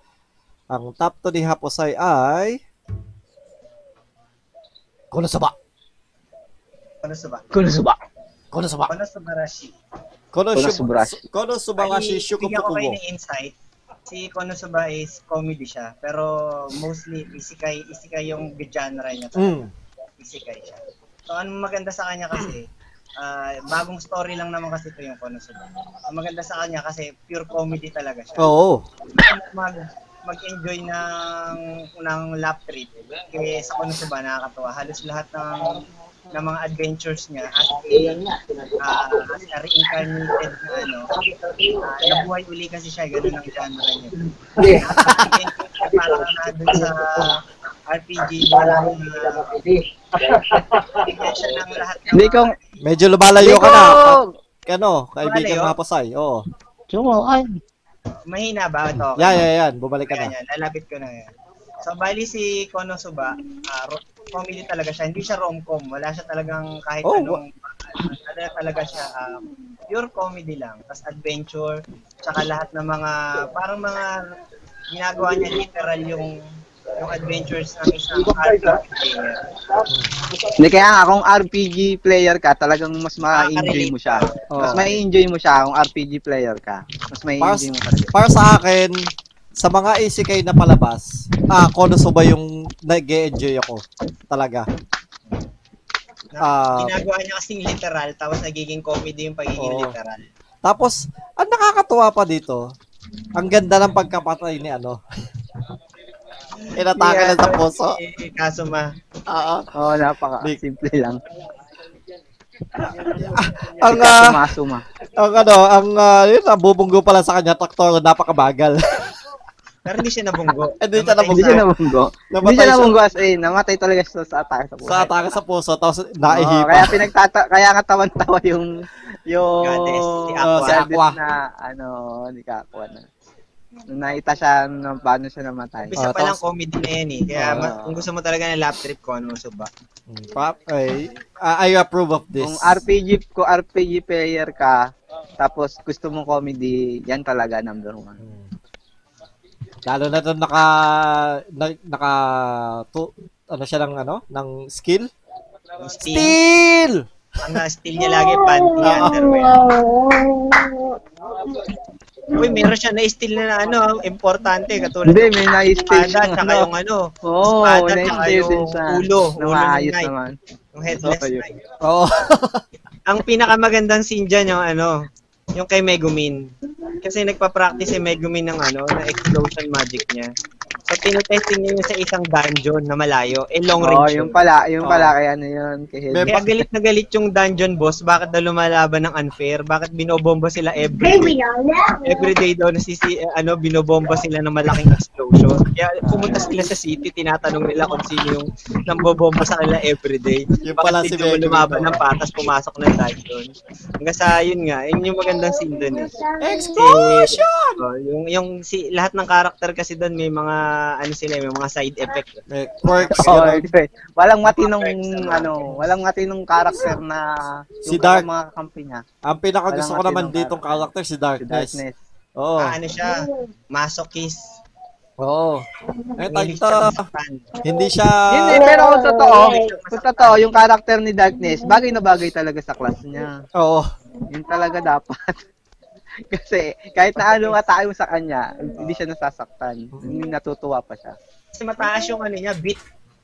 Ang top 2 ni Haposay ay... Konosuba. Konosuba. Kunosuba. Konosuba. Konosubarashi. Konosuba. Konosuba. Konosuba nga si Ay, bigyan ko kayo Shukufukubo. ng insight. Si Konosuba is comedy siya. Pero mostly isekai, isekai yung genre niya. Mm. Isekai siya. So, ang maganda sa kanya kasi, ah, bagong story lang naman kasi ito yung Konosuba. Ang maganda sa kanya kasi pure comedy talaga siya. Oo. Mag, mag-enjoy ng ng lap trip. Kaya sa Konosuba nakakatuwa. Halos lahat ng ng mga adventures niya as a, ah, as a reincarnated na ano, ah, nabuhay uli kasi siya, ganun ang genre niya. Para na dun sa RPG, walang uh, siya ng lahat ng Hindi ko, Medyo lumalayo ka na. Ano, kaibigang Lumalayo? Haposay. Oo. So, ay, mahina ba ito? Yan, yan, yan. Bumalik ka Yan, na. yan. Lalapit ko na yan. So, bali si Konosuba, ah, ro- comedy talaga siya. Hindi siya rom-com. Wala siya talagang kahit Oh, anong... Talaga, talaga siya ah, pure comedy lang. Tapos adventure, tsaka lahat ng mga... Parang mga ginagawa niya literal yung yung adventures ng isang RPG player. Hindi kaya nga, kung RPG player ka, talagang mas ma-enjoy mo siya. Oh. Mas ma-enjoy mo siya kung RPG player ka. Mas ma-enjoy mo talaga. Para sa akin, sa mga isekai na palabas, ah, Konosuba yung nag-enjoy ako. Talaga. Ah. ginagawa niya kasing literal, tapos nagiging comedy yung pagiging Oo. literal. Tapos, ang nakakatuwa pa dito, ang ganda ng pagkapatay ni ano. Inatake na sa puso. Si Kasuma. Oo. Oo, oh, napaka simple lang. ang, ah, Sumasuma. ang ano, ang, ah, yun, ang bubunggo pala sa kanya, traktor, napakabagal. Pero hindi siya nabunggo. Hindi siya Namatay Hindi siya nabunggo. Hindi siya nabunggo as in. Namatay talaga siya sa atake sa buhay. sa atake sa puso, tapos naihipa. kaya pinagtata kaya nga tawan-tawa yung yung Goddess, si Aqua. Oh, Si Aqua. na ano, ka Aqua na. Nung nakita siya nung paano siya namatay. Umpisa Ah, pa lang comedy na yan eh. Kaya Ah. ma- kung gusto mo talaga ng lap trip ko, ano ba? Pap, ay, I I approve of this. Kung RPG ko RPG player ka, tapos gusto mo comedy, yan talaga number one. Hmm. Lalo na doon naka, na, naka, to, ano siya ng ano, ng skill? Yung steal, Steal! ang na-steal niya lagi, panty, Ah. underwear. Uy, meron siya na-steal na, na ano, importante, katulad Hindi, may na-stage espada, yung tsaka ano. yung ano, tsaka na-stage din yung siya. ulo, Na ulo ng knight, naman. yung headless knight. Oo. Ang pinakamagandang scene dyan yung ano, yung kay Megumin. Kasi nagpa-practice si Megumin ng ano, na explosion magic niya. So, tinetesting niya yun sa isang dungeon na malayo. Eh, long Oo, range yung yun. pala, yung pala, kaya ano yun, kay May-. Kaya galit na galit yung dungeon boss. Bakit daw lumalaban ng unfair? Bakit binobomba sila every day? Every day daw nasisi, eh, ano, binobomba sila ng malaking explosion. Kaya pumunta sila sa city, tinatanong nila kung sino yung nambobomba sa kanila every day. Yung pala Bakit si dito mo Megumin. lumaban ng patas, pumasok ng dungeon. Hanggang sa yun nga, yun yung magandang scene dun eh. Explosion! Oh, yung yung si lahat ng karakter kasi doon may mga ano sila, may mga side effect. May quirks. Ganun. anyway. walang matinong ano, walang matinong karakter na Si yung Dark. mga kampi niya. Ang pinaka gusto ko naman ditong character, si Si Darkness. Darkness. Oo. Ah, ano siya? Masochist. Oo. Eh, Mahilig tagto, siya masaktan. hindi siya... Yun eh, pero kung totoo, kung totoo, yung karakter ni Darkness, bagay na bagay talaga sa class niya. Oo. Yun talaga dapat. Kasi kahit na ano atake mo sa kanya, hindi siya nasasaktan. Hindi natutuwa pa siya. Kasi mataas yung ano niya, beat.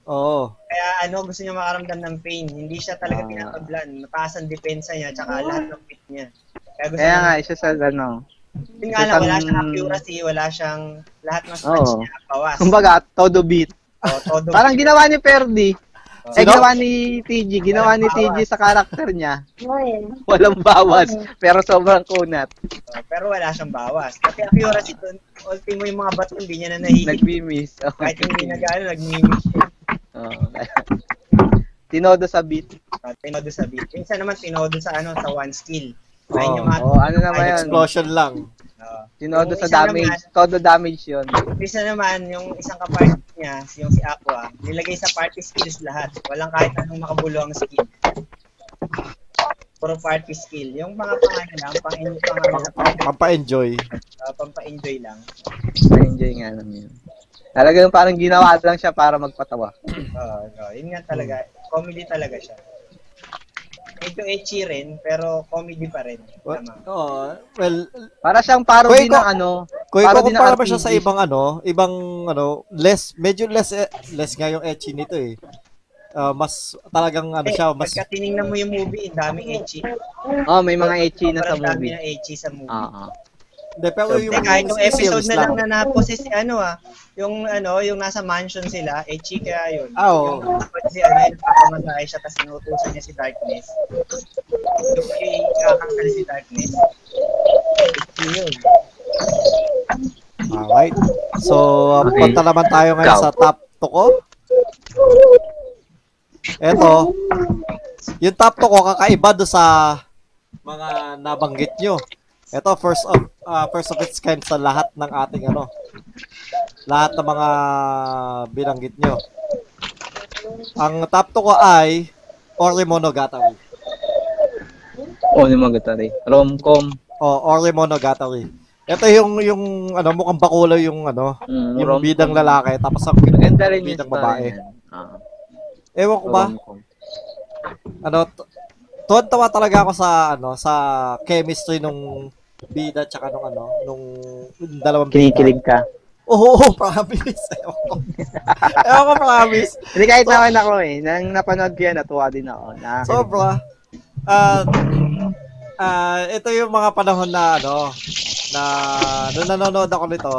Oo. Kaya ano, gusto niya makaramdam ng pain. Hindi siya talaga Ah. pinakablan. Mataas ang depensa niya, tsaka lahat ng beat niya. Kaya gusto Kaya niya, nga, isa sa ano. yun nga lang, wala siyang accuracy, wala siyang, lahat ng stats Oo. niya, bawas. Kumbaga, todo beat. O, todo Parang ginawa ni Perdi. Oh. Eh, Sino? ginawa ni TG. Ginawa ni TG sa karakter niya. Walang bawas. Pero sobrang kunat. O, pero wala siyang bawas. Kasi accuracy doon, ultimo yung mga bato, hindi niya na nahihit. Nagmi-miss. Oh. Kahit hindi nag-ano, nag-mimic siya. Oh. Tinodo sa beat. Uh, tinodo sa beat. Isa naman tinodo sa ano, sa one skill. Ayun yung mga Oh, ano naman yun? Explosion lang. Tinodo Yung sa damage. naman- Todo damage yun. Yung isa naman, yung isang kaparty niya, yung si Aqua, nilagay sa party skills lahat. Walang kahit anong makabulong skill. Puro party skill. Yung mga pangano lang, pang, pang, pang, pang, Pampa-enjoy. uh, pampa-enjoy lang. Na-enjoy nga lang yun. Talagang parang ginawa lang siya para magpatawa. Oo, uh, yun nga talaga. Comedy talaga siya. Medyo ecchi rin, pero comedy pa rin. What? Tama. Oo. Well, Para siyang parody Kuy, ko- ng ano. di ikukumpara na mo siya sa ibang ano, ibang ano, less, medyo less, eh, less nga yung ecchi nito eh. Ah, mas talagang ano Eh, siya, mas pagka tinignan mo yung movie, daming ecchi. Oh, may mga ecchi na sa movie. na ecchi sa movie. Oo. Hindi, pero Hindi, yung, kahit yung episode na lang na naposes si ano ah, yung ano, yung nasa mansion sila, eh chika yun. Ah, oo. Yung pag si ano, yung papamasahe siya, tapos sinutusan niya si Darkness. Yung kay kakakal si Darkness. Yun yun. Alright. So, uh, Okay. punta naman tayo ngayon Ikaw. sa top 2 ko. Eto, yung top 2 ko, kakaiba do sa mga nabanggit nyo. Ito, first of, uh, first of its kind sa lahat ng ating ano, lahat ng mga binanggit nyo. Ang top 2 ko ay Ori Monogatari. Oh, ni Magatari. Rom-com. O, Ori Monogatari. Ito yung, yung, ano, mukhang bakulay yung, ano, Mm, yung bidang lalaki, tapos ang bidang babae. Ah, Ewan ko ba, ano, tuwan-tawa talaga ako sa, ano, sa chemistry nung bida tsaka nung, ano, nung yung dalawang bida. Kinikilig ka. Oo, oh, promise. Ewan ko. Ewan ko, promise. Hindi kahit naman ako eh. Nang napanood ko yan, natuwa din ako. Na, Sobra. Ah, ah, ito yung mga panahon na ano na nung nanonood ako nito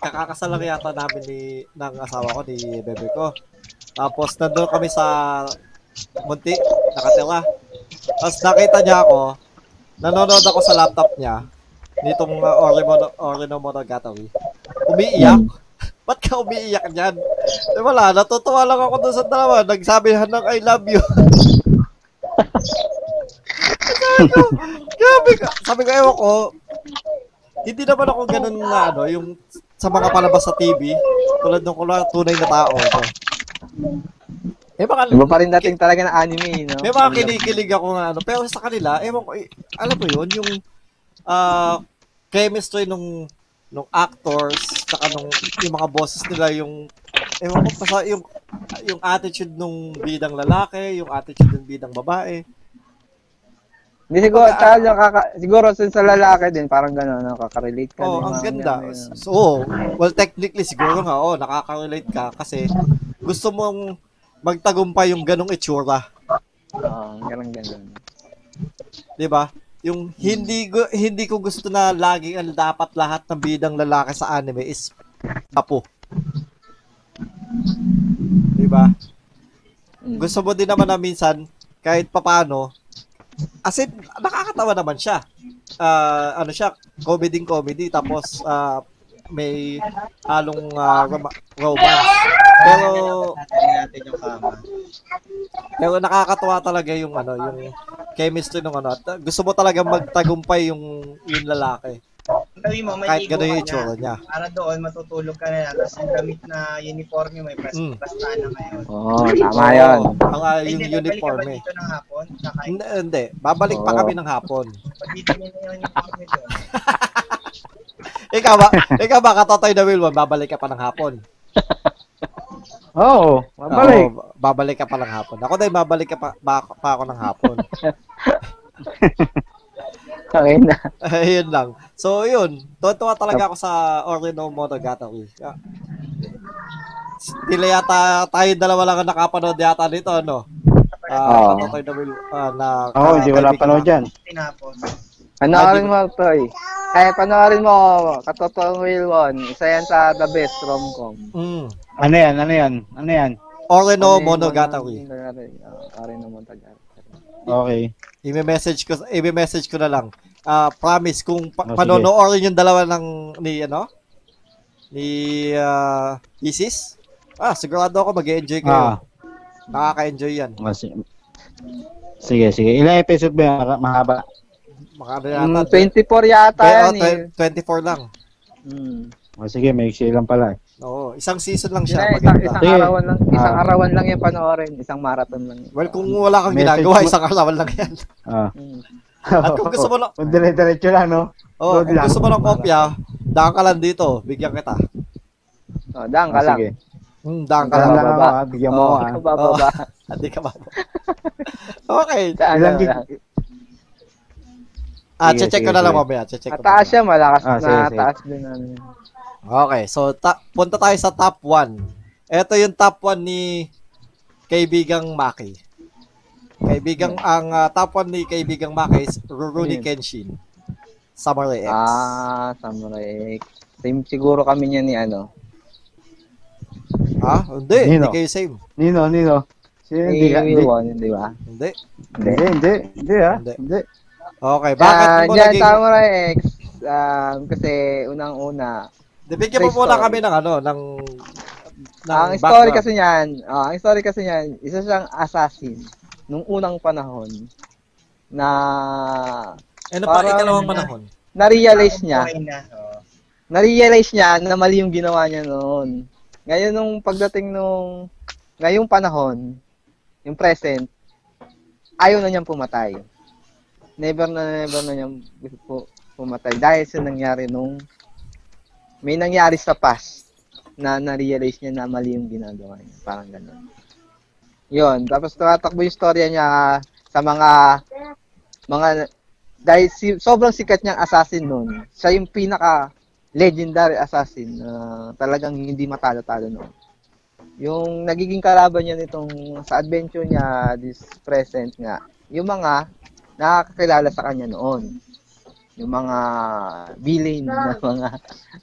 kakakasal lang yata namin ni ng asawa ko ni bebe ko. Tapos nandun kami sa Munti, nakatira. Tapos nakita niya ako, nanonood ako sa laptop niya nitong uh, Orino, Orino Monogatari. Umiiyak. Ba't ka umiiyak niyan? Eh wala, natutuwa lang ako doon sa dalawa. Nagsabihan ng I love you. sabi ko, grabe ka. Sabi ko, ewan ko, hindi naman ako ganun na ano, yung sa mga palabas sa TV, tulad ng kulay tunay na tao. No? Eh baka, Iba pa rin dating talaga ng anime, no? may mga kinikilig ako nga ano, pero sa kanila, ewan ko, eh, alam mo yun, yung ah chemistry nung nung actors, saka nung yung mga bosses nila, yung ewan ko, basta yung yung attitude nung bidang lalaki, yung attitude ng bidang babae. Hindi siguro, tsaka yung kaka- siguro sa lalaki din, parang gano'n, nakaka-relate ka. Oh, din, ang mga ganda. ganun, yun. So, well, technically siguro nga, oh, nakaka-relate ka kasi gusto mong magtagumpay yung ganong itsura. Oo, ganun ganun. 'di ba? Yung hindi ko hindi ko gusto na laging ang dapat lahat ng bidang lalaki sa anime is apo. 'Di ba? Mm. Gusto mo din naman na minsan kahit papano as in, nakakatawa naman siya. Ah, ano siya, comedy comedy tapos ah, may halong rom- romance. Pero Natin natin yung kama. pero nakakatuwa talaga yung ano, yung chemistry ng ano. At gusto mo talaga magtagumpay yung yung lalaki. Gawin mo, may Kahit ligo gano'n yung itsura niya. Para doon, matutulog ka na lang. Tapos yung damit na uniform mo, may plas Mm. plastahan na ngayon. Oo, tama yun. Ang ah, Ay, yung hindi, babalik ka uniform ba eh. dito ng hapon? Saka, Hindi, hindi. Babalik pa Oo. kami ng hapon. pag-ibigay na yung uniform nito. Ikaw ba, ikaw ba katotoy na Wilwon, babalik ka pa ng hapon? Oo, mabalik. Oo, babalik ka pa ng hapon. Ako din, babalik ka pa, ba, pa ako ng hapon. Okay na. Ayun lang. So, yun. Tuwa talaga ako sa Orino Monogatari. Tila yata tayo dalawa lang ang nakapanood yata dito, ano? Ah, Oo. katotoy na ah, na, Oo, hindi wala panood dyan. Tinapos. Panoorin mo to eh. Kaya panoorin mo, Katotoong Wilwon. Isa yan sa the best rom-com. Mm. Ano yan, ano yan, ano yan? Orino Ano yung Monogatari. Orino Monogatari. Okay. I-message ko i-message ko na lang. Ah, promise kung pa- Oh, panonoorin yung dalawa ng ni ano ni ah, Isis. Ah, sigurado ako mag-enjoy kayo. Ah, Nakaka-enjoy 'yan. si- sige, sige. Ilang episode ba yan? Mahaba. Maka ano Mm, yata. 24 yata Pero yan eh. twen- 24 lang. Mm. O, sige, may iksi lang pala. eh. Oo, isang season lang siya. isang, Maganda. isang Sige. arawan lang, isang Ah. arawan lang yung panoorin, isang marathon lang. yun. Well, kung wala kang Message ginagawa, mo- isang arawan lang 'yan. Ah. Mm. At kung gusto mo lang, Kung dire-diretso lang, no? oh, kung gusto mo ng kopya, daan ka lang dito, bigyan kita. Oh, daan ka Ah, lang. Sige. Hmm, daan ka lang. lang ako, ah. Bigyan mo Oo. ako, ah. Ikaw bababa. Hindi ka ba? okay. Daan Ilang gig? lang. Ah, Sige, check ko na lang mamaya. Check ko. Mataas siya, malakas Ah, na sige, sige. taas din. Ano. yun. Okay, so ta- punta tayo sa top 1. Ito yung top 1 ni kaibigang Maki. Kaibigang ang ah, top 1 ni kaibigang Maki is Rurouni Hmm. Kenshin. Samurai X. Ah, Samurai X. Same siguro kami niya ni ano. Ha? Hindi, hindi Nino. kayo same. Nino, Nino. Sino hindi Ni ka? Hindi, di ba? Hindi. Hindi. hindi, hindi, hindi, ha? Hindi. Hindi. Okay, bakit Ah, mo naging... Samurai X. Um, kasi unang-una, Bigyan mo muna story. kami ng ano, ng... ng ang story background. kasi niyan, ah, ang story kasi niyan, isa siyang assassin nung unang panahon na Ano pa, ikalawang panahon? na-realize niya na-realize niya na mali yung ginawa niya noon. Ngayon nung pagdating nung ngayong panahon, yung present, ayaw na niyang pumatay. Never na never na niyang gusto pu- pumatay dahil sa nangyari nung may nangyari sa past na na-realize niya na mali yung ginagawa niya. Parang ganun. Yun. Tapos tumatakbo yung storya niya sa mga mga dahil si, sobrang sikat niyang assassin noon. Siya yung pinaka legendary assassin na talagang hindi matalo-talo noon. Yung nagiging kalaban niya nitong sa adventure niya this present nga, yung mga nakakakilala sa kanya noon. Yung mga villain na mga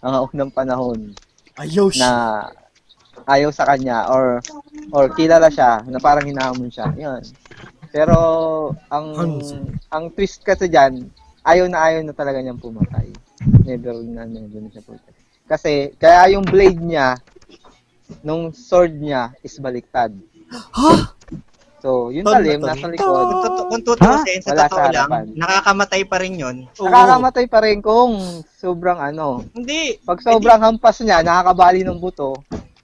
mga unang panahon Ayaw na ayaw sa kanya or or kilala siya na parang hinahamon siya. Yun. Pero ang ang twist kasi diyan, ayaw na ayaw na talaga niyang pumatay. Never na never na siya pumatay. Kasi kaya yung blade niya nung sword niya is baliktad. Ha? So, yung talim nasa likod. kung tutusin, sa Wala sa totoo lang, harapan. nakakamatay pa rin yun. Nakakamatay pa rin kung sobrang ano. Hindi. Pag sobrang hampas niya, nakakabali ng buto.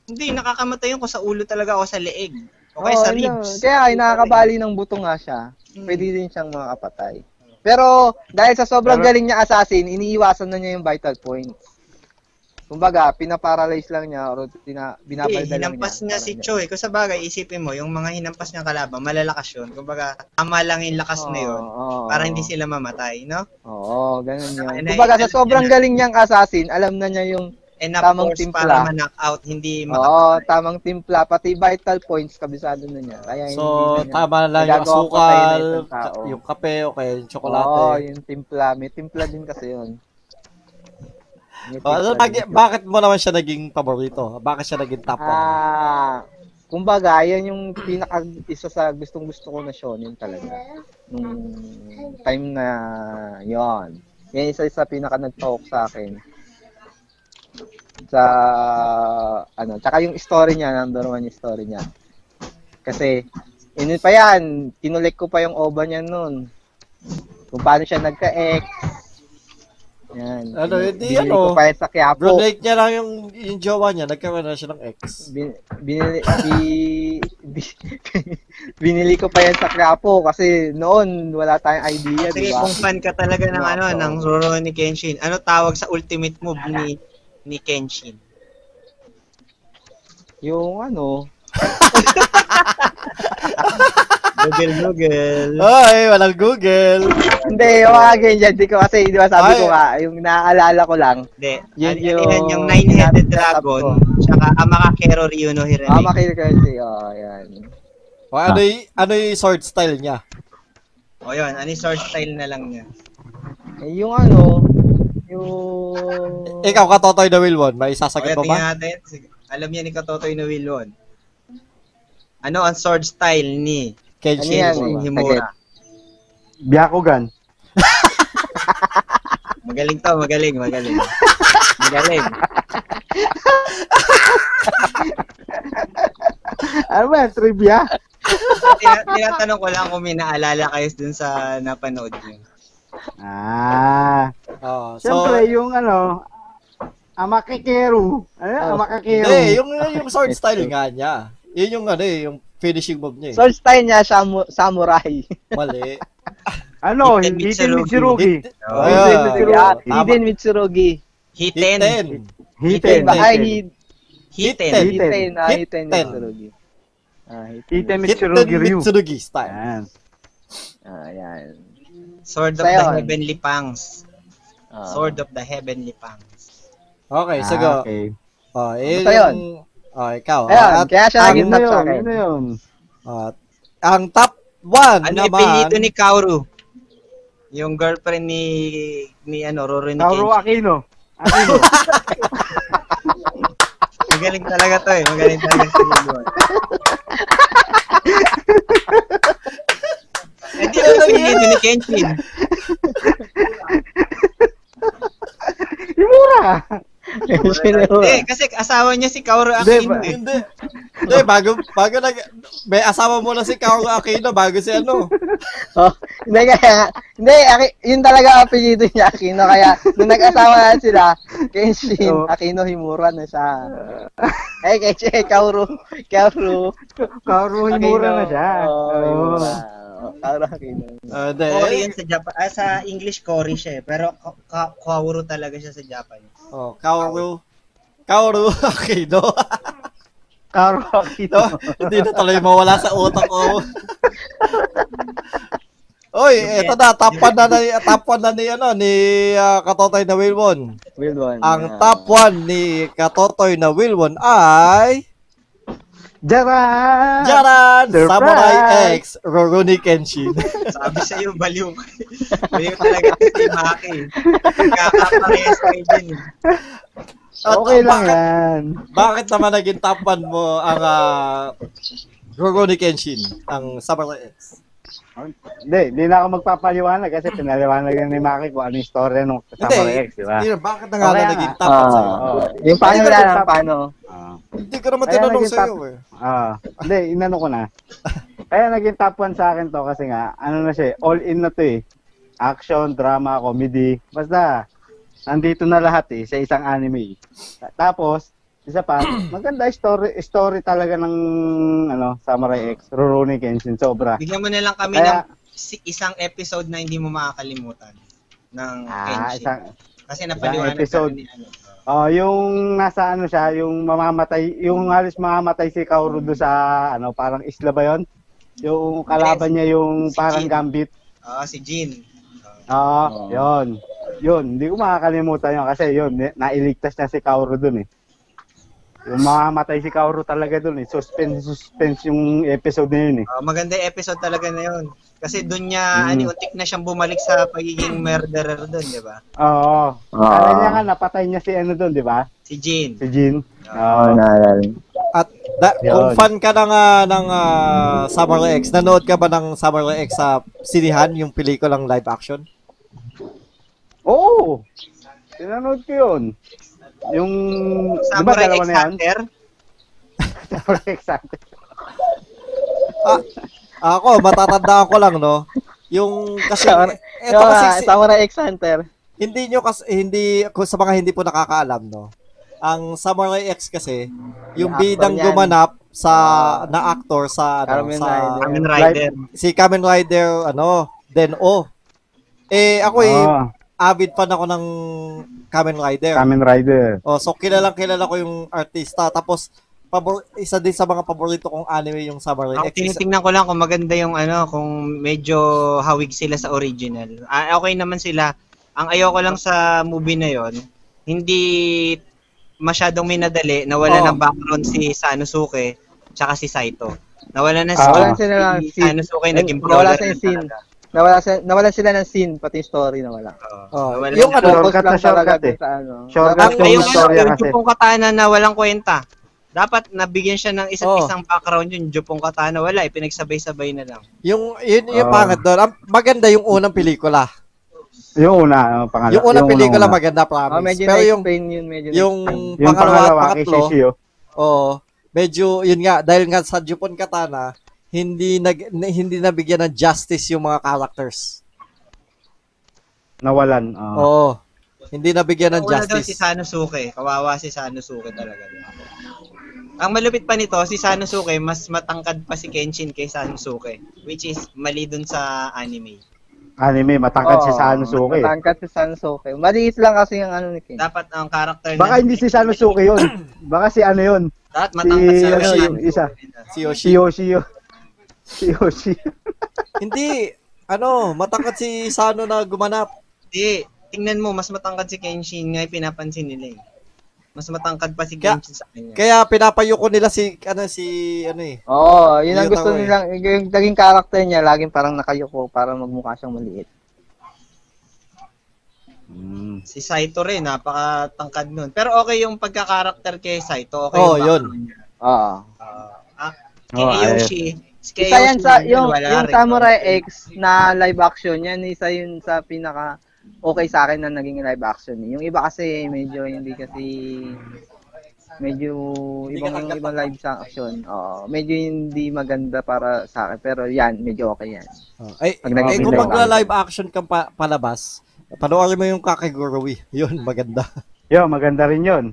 Hindi, nakakamatay yun kung sa ulo talaga o sa leeg. O Oo, kaya sa yun. ribs. Kaya ay nakakabali ng buto nga siya. Hmm. Pwede din siyang makakapatay. Pero dahil sa sobrang Pero- galing niya assassin, iniiwasan na niya yung vital points. Kumbaga, pinaparalyze lang niya or tina, binabalda lang hinampas niya. niya si Choi. Kung sa bagay, isipin mo, yung mga hinampas niyang kalaban, malalakas yun. Kumbaga, tama lang yung lakas na yun. Oo, Para hindi sila mamatay, no? Oo, ganun yun. Kumbaga, sa sobrang galing niyang assassin, alam na niya yung Enough Tamang force timpla. para ma-knock out, hindi Oo, makapatay. tamang timpla, pati vital points, kabisado na niya. Kaya So, hindi na niya. tama na lang yung ka- yung kape, o kaya yung Oo, tsokolate. yung timpla. May timpla din kasi yun. Oh, bak- bakit mo naman siya naging paborito? Bakit siya naging top 1? Ah, kumbaga, yan yung pinaka isa sa gustong gusto ko na shonen talaga. Nung time na yon. Yan isa sa pinaka nag-talk sa akin. Sa ano, tsaka yung story niya, number one yung story niya. Kasi Inun pa yan, kinulik ko pa yung OVA niya noon. Kung paano siya nagka-ex. Yan. Ano, Bin- hindi binili ano, ko pa yan sa Quiapo. Brunate niya lang yung, yung jowa niya, nagkaroon na siya ng ex. Bin, binili, bi, bi, binili ko pa yan sa Quiapo kasi noon wala tayong idea, di Sige, ba? kung fan ka talaga ng ano, ng Rurouni Kenshin, ano tawag sa ultimate move ni ni Kenshin? Yung ano, Google, Google. Ay, walang Google. hindi, yung mga ganyan, di ko kasi, di ba sabi Ay. ko nga, yung naaalala ko lang, Hindi, Yun ano yan, yung yung nine-headed dragon, ko. tsaka Amakakero Ryu no ah, Hirame. makil kasi, oh, yan. O, ano, y- ano yung sword style niya? O yun, ano yung sword style na lang niya. Eh, yung ano, yung... Ikaw, katotoy na Wilwon, may O sasagot yan, mo ba? tingnan natin. Sige. Alam niya ni Katotoy no Wilwon. Ano ang sword style ni Kenshin. Ano yan, Himura. Byakugan. Magaling to, magaling, magaling. Magaling. Ano ba? Trivia? Tina- tinatanong ko lang kung may naalala kayo dun sa napanood niyo. Ah. Oh, so, Siyempre, yung ano, Amakekeru. Ano? Oh. Amakekeru. hindi, yung, yung sword style nga niya. Yun yung ano eh, yung finishing move niya eh. Sword style niya, samu- samurai. Mali. Ano? Hiten Hiten Mitsurugi. Oh, yeah. Mitsurugi. Ah. Hidden Mitsurugi. Hiten. Hiten. Hiten. Ay, Hiten. Hiten. Hiten. Hiten. Ah, Hiten Hiten. Mitsurugi. Ah, Hiten. Hiten Mitsurugi Ryu. Mitsurugi style. Yan. Ah, yan. Sword of the. Heavenly Pangs. Ah. Sword of the Heavenly Pangs. Okay, Ah, sige. okay. Oh, yun. Oh, ikaw. Ayun, At kaya siya ang- naging top na sa akin. Yun na yun. at ang top 1 Ano naman. ipinito ni Kaoru? Yung girlfriend ni ni ano, Rurouni Kauro Kenshin. Aquino. Aquino. Magaling talaga to eh. Magaling talaga si Wilwon. Hindi ano pinito ni Kenshin. Himura. Hindi, kasi asawa niya si Kaoru Hindi, Aquino. eh. Hindi. Hindi, bago, bago nag, may asawa mo na si Kaoru Aquino bago si ano. Oh, hindi kaya, hindi, yun talaga ang apelyido niya, Aquino. Kaya, nung nag-asawa na sila, Kenshin, Oh. Aquino Himura na siya. Eh, Kenshin, Kaoru, Kaoru. Kaoru Himura na siya. Oo, Oo. Himura. Kaoru Aquino. Uh, hindi. Cory yun sa Japan. Ah, sa English, Cory siya eh. Pero Ka- Ka- Kaoru talaga siya sa Japan. Oh, Kaoru. Kaoru Aquino. Kaoru no? Hindi na tuloy mawala sa utak ko. Oy, eto na, top 1 na, ni, top 1 na ni, ano, ni ah, Katotoy na Wilwon. Weird one. Ang Ah. top 1 ni Katotoy na Wilwon ay... Jaran! Jaran! Surprise! Samurai X, Rurouni Kenshin. Sabi sa iyo, baliw baliw talaga si Maki. Kakaparehas kayo din. At Okay lang bakit, yan. bakit naman naging top 1 mo ang uh, Rurouni Kenshin, ang Samurai X? Hindi, hindi na ako magpapaliwanag kasi pinaliwanag na ni Maki kung ano yung story nung Samurai X, di ba? Hindi, bakit na nga Okay, naging top 1 sa'yo? Oo. yung paano naging lang, paano? Ah. Hindi ko naman tinanong sa'yo top- eh. Ah, hindi, inano ko na. Kaya naging top 1 sa akin to kasi nga, ano na siya, eh, all in na to eh. Action, drama, comedy, basta, nandito na lahat eh, sa isang anime. Ta- Tapos, isa pa, maganda story story talaga ng ano, Samurai X, Rurouni Kenshin, sobra. Bigyan mo na lang kami Kaya- ng si- isang episode na hindi mo makakalimutan ng Ah, Kenshin. isang, Kasi napaliwanag episode. ni ano. oh, yung nasa ano siya, yung mamamatay, yung halos mamamatay si Kaoru do sa ano, parang isla ba 'yon? Yung kalaban niya yung Si parang Jin. gambit. Oo, si Jin. Oo, Oo. yun. Yun, hindi ko makakalimutan yun kasi yun, ni- nailigtas na si Kaoru dun eh. Yung mamamatay si Kaoru talaga dun eh. Suspense, suspense yung episode na yun eh. Oo, maganda yung episode talaga na yun. Kasi doon niya, Mm. ano, untik na siyang bumalik sa pagiging murderer doon, di ba? Oo. Ah. Kala niya nga, napatay niya si ano dun, di ba? Si Jin. Si Jin. Oo, Oo. naalala. At da, Yun. kung fan ka ng, ah, ng ah, Samurai X, nanood ka ba ng Samurai X sa sinihan, yung pelikulang live action? Oo! Tinanood ko yun. Yung, Samurai dalawa X na yan? Hunter. Samurai X Hunter. Ako, matatandaan ko lang, no? Yung kasi, Samurai- eto Yung, kasi, ah, si- Samurai X Hunter. hindi nyo kasi, hindi, sa mga hindi po nakakaalam, no? Ang Samurai X kasi, yung bidang yan. gumanap sa, na actor sa, ano, Kamen sa, Rider. Kamen Rider. si Kamen Rider, ano, Den O. Eh, ako eh, Oo, avid fan ako ng Kamen Rider. Kamen Rider. Oh, so kilalang kilala ko yung artista. Tapos pabor isa din sa mga paborito kong anime yung Samurai X. Tinitingnan ko lang kung maganda yung ano, kung medyo hawig sila sa original. Ah, okay naman sila. Ang ayoko lang sa movie na yon, hindi masyadong minadali, nawala Oo. ng background si Sanosuke tsaka si Saito. Nawala na si, Ah. Ng si scene. Sanosuke naging Nawala brawler sa na scene. talaga. Nawala, sa, nawala sila ng scene, pati yung story nawala. Oh, Nawala yung ano, Shortcut na lang talaga shortcut eh. sa ano. Shortcut Ang yung yung, storya yung kasi. Jupong Katana na walang kwenta. Dapat nabigyan siya ng isa't Oo. isang background yung Jupong Katana. Wala, eh, pinagsabay-sabay na lang. yung yun yung Oo. pangit doon. Ang maganda yung unang pelikula. Yung una, yung pangalawa. Yung unang pelikula una. maganda promise. Oh, medyo Pero yung yun, medyo yung. Yung pangalawa pangalawa pangatlo, Shishio. oo, medyo yun nga dahil nga sa Jupon Katana, hindi nag na- hindi nabigyan ng justice yung mga characters. Nawalan. oo. Oo. Hindi nabigyan ng Una daw si justice. Sanosuke. Kawawa si Sanosuke talaga. Ang malupit pa nito, si Sanosuke, mas matangkad pa si Kenshin kay Sanosuke. Which is mali dun sa anime. Anime, matangkad si Oo, Sanosuke. Matangkad si Sanosuke. Maliit lang kasi yung ano ni Ken. Dapat ang character Baka hindi si Sanosuke yun. Baka si ano yun. Dapat matangkad si- si ano, Yoshi. yung isa. Si Si Yoshi. Yoshi yun. Si Yoshi. hindi ano, matangkad si Sano na gumanap. Hindi. Tingnan mo, mas matangkad si Kenshin nga pinapansin nila eh. Mas matangkad pa si Kaya- Kenshin sa kanya. Kaya pinapayo ko nila si ano si ano eh. Oo, yun ang gusto eh. nilang, yung naging character niya, laging parang nakayuko para magmukha siyang maliit. Mm. Si Saito rin, napakatangkad nun. Pero okay yung pagka-character kay Saito. Okay Oh, yung yun. Oo. Ah, ah, kay Oh. Yoshi, kay Isa yan sa, yung, wala yung. Samurai X na live action, yan isa yun sa pinaka okay sa akin na naging live action. Yung iba kasi medyo hindi kasi medyo Hindi ibang ibang live action. Oo, medyo hindi maganda para sa akin pero yan, medyo okay yan. Oh, ay, Pag eh, nag- kung live magla-live action kang pa- palabas, panoorin mo yung Kakegurui. Yun, maganda. Yo, maganda rin yun.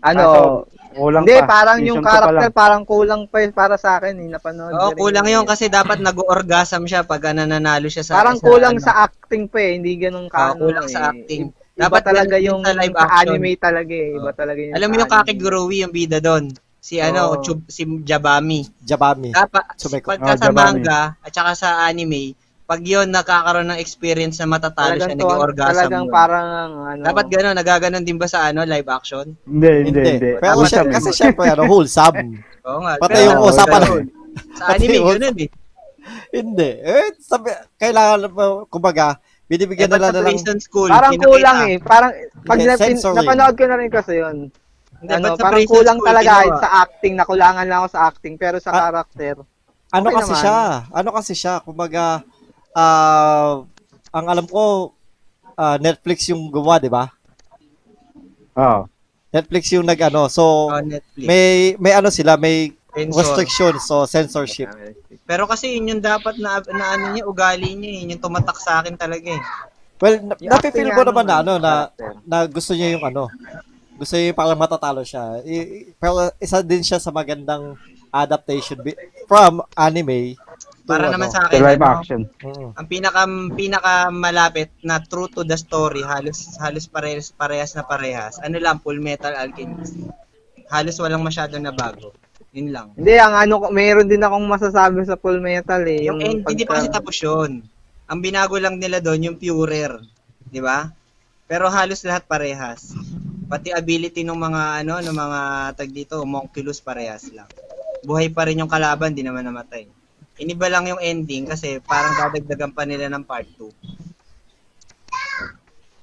Ano, Kulang hindi pa. parang Season yung two pa character lang. parang kulang pa yun para sa akin, eh, napanood. Oo, ko rin kulang yun kasi dapat nag-orgasm siya pag ah, nananalo siya sa Parang sa kulang ano. sa acting pa eh, hindi ganun Oo, ka. kulang eh. sa acting. Iba Dapat talaga ganun yung sa live sa action. anime talaga eh. Iba talaga yung Alam mo yung. Kakegurui yung bida doon. Si ano, Oo. Chub- si Jabami. Jabami. Dapat Sumeko. pagka Oh, sa Jabami. manga at saka sa anime, pag yun nakakaroon ng experience na matatalo siya, Talagang, naging to, orgasm talagang yun. parang ano. Dapat gano'n, nagaganon din ba sa ano live action? Hindi, hindi, Hindi. Pero siya, kasi syempre, ano, wholesome. Oo nga. Pati pero yung sa- usapan. Sa anime, ganun eh. Hindi. Eh, sabi, kailangan, mo, kumbaga, binibigyan sa na lang, prison school, parang pinakita. kulang eh. Parang pag Hindi, na, pin, censoring. napanood ko na rin kasi yun. Hindi, Ano, parang kulang school, talaga ginawa? sa acting, nakulangan lang ako sa acting, pero sa Ah, character. ano Okay kasi naman. siya? Ano kasi siya? Kumbaga, ah, ang alam ko, ah, Netflix yung gumawa, di ba? Oo. Netflix yung nag-ano. So, Oh, Netflix. may, may ano sila, may Censor. restriction, so censorship. Pero kasi yun yung dapat na, na ano niya, ugali niya, yun yung tumatak sa akin talaga eh. Well, na, napipil ko naman na, nung ano, na, na gusto niya yung ano, gusto niya yung parang matatalo siya. I, pero isa din siya sa magandang adaptation bi- from anime Para ano. naman sa Sa akin, live ano, action. Mm. ang pinaka pinaka malapit na true to the story, halos halos parehas parehas na parehas. Ano lang Full Metal Alchemist. Halos walang masyadong nabago. Yun lang. Hindi, ang ano, ko- mayroon din akong masasabi sa Full Metal eh. Yung, end, hindi pa kasi tapos yun. Ang binago lang nila doon yung purer, 'di ba? Pero halos lahat parehas. Pati ability ng mga ano, ng mga tag dito, homunculus parehas lang. Buhay pa rin yung kalaban, di naman namatay. Iniba lang yung ending kasi parang dadagdagan pa nila ng part 2.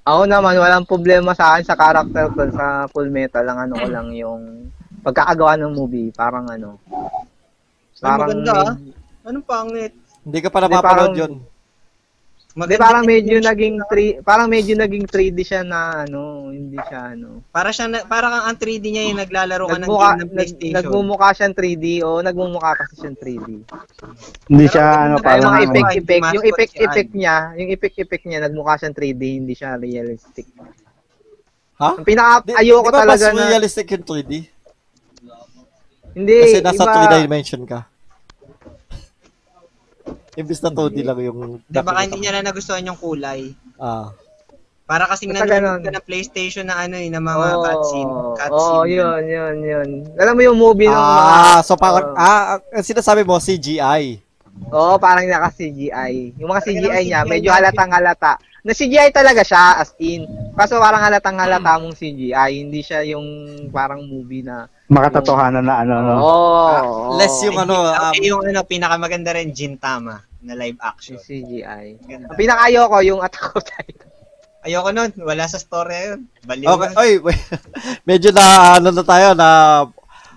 Ako naman, walang problema sa akin sa character ko sa Full Metal. Ang ano ko lang yung pagkakagawa ng movie. Parang ano. Ay, maganda ah. Anong pangit? Hindi ka pa napapanood parang- yun. Hindi, parang medyo naging 3, parang medyo naging 3D siya na ano, hindi siya ano. Para siya na, parang ang 3D niya yung naglalaro ka ng game ng nag, PlayStation. nagmumukha siyang 3D o nagmumukha kasi siyang 3D. Hindi siya, maganda ano, Parang Ano, effect effect, yung effect effect niya, yung effect effect niya nagmukha siyang 3D, hindi siya realistic. Ha? Ang pinaka Di, ayoko di ba talaga na realistic yung 3D? hindi Kasi nasa iba, 3 dimension ka. Imbis na 2D lang yung... Di baka hindi niya na nagustuhan yung kulay. Ah. Para kasing nanonood ka ng PlayStation na ano eh, na mga Oo, cutscene. Oo, cutscene. yun, yun, yun. Alam mo yung movie ng mga Ah, so parang, Oo. ah, ang sinasabi mo, CGI. Oo, parang naka-CGI. Yung mga CGI niya, CGI medyo halatang halata. Na CGI talaga siya, as in. Kaso parang halatang halata mong CGI. Hindi siya yung parang movie na... makatotohanan na ano, no? Oo. less yung ano, um, yung ano, pinakamaganda rin, Gintama na live action. CGI. Ganda. Ang pinakayo ko, yung Attack on Titan. Ayoko nun, wala sa story yun. Baliw Okay, yun. oy, wait. medyo na ano na tayo na